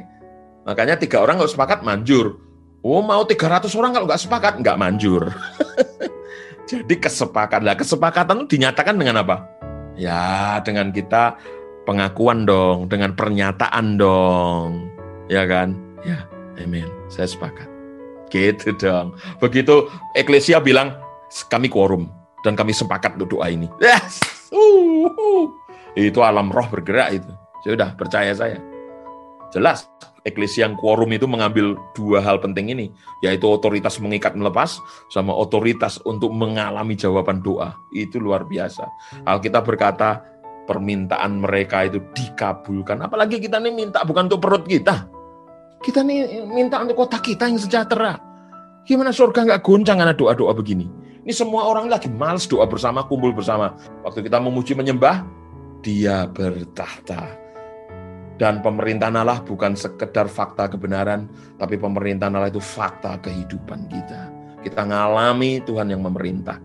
Makanya tiga orang nggak sepakat manjur. Oh mau 300 orang kalau nggak sepakat nggak manjur. Jadi kesepakatan. Kesepakatan itu dinyatakan dengan apa? Ya dengan kita pengakuan dong, dengan pernyataan dong. Ya kan? Ya, amin. Saya sepakat. Gitu dong. Begitu eklesia bilang, kami quorum dan kami sepakat untuk doa ini. Yes. Uh, uh. Itu alam roh bergerak itu. Sudah percaya saya. Jelas eklesia yang quorum itu mengambil dua hal penting ini, yaitu otoritas mengikat melepas sama otoritas untuk mengalami jawaban doa. Itu luar biasa. Alkitab berkata permintaan mereka itu dikabulkan. Apalagi kita ini minta bukan untuk perut kita. Kita nih minta untuk kota kita yang sejahtera. Gimana surga nggak goncang karena doa-doa begini? Ini semua orang lagi males doa bersama, kumpul bersama. Waktu kita memuji menyembah, dia bertahta dan pemerintahan Allah bukan sekedar fakta kebenaran, tapi pemerintahan Allah itu fakta kehidupan kita. Kita ngalami Tuhan yang memerintah.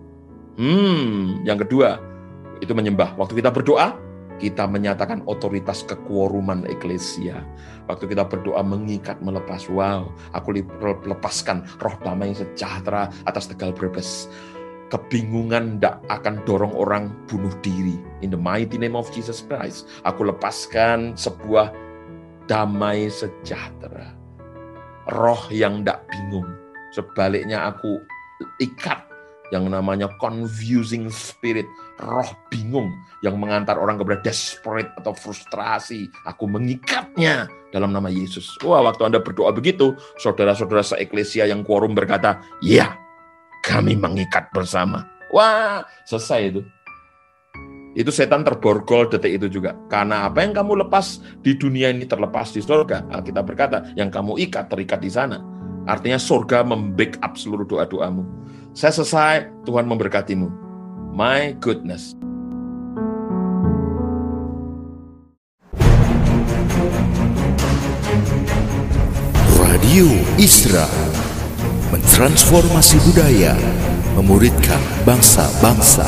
Hmm, yang kedua, itu menyembah. Waktu kita berdoa, kita menyatakan otoritas kekuoruman eklesia. Waktu kita berdoa mengikat melepas, wow, aku lepaskan roh damai sejahtera atas tegal brebes kebingungan tidak akan dorong orang bunuh diri. In the mighty name of Jesus Christ, aku lepaskan sebuah damai sejahtera. Roh yang tidak bingung. Sebaliknya aku ikat yang namanya confusing spirit, roh bingung yang mengantar orang kepada desperate atau frustrasi. Aku mengikatnya dalam nama Yesus. Wah, waktu Anda berdoa begitu, saudara-saudara seeklesia yang quorum berkata, ya, kami mengikat bersama. Wah, selesai itu. Itu setan terborgol detik itu juga. Karena apa yang kamu lepas di dunia ini terlepas di surga. Alkitab berkata, yang kamu ikat terikat di sana. Artinya surga membackup seluruh doa-doamu. Saya selesai, Tuhan memberkatimu. My goodness. Radio Isra mentransformasi budaya, memuridkan bangsa-bangsa.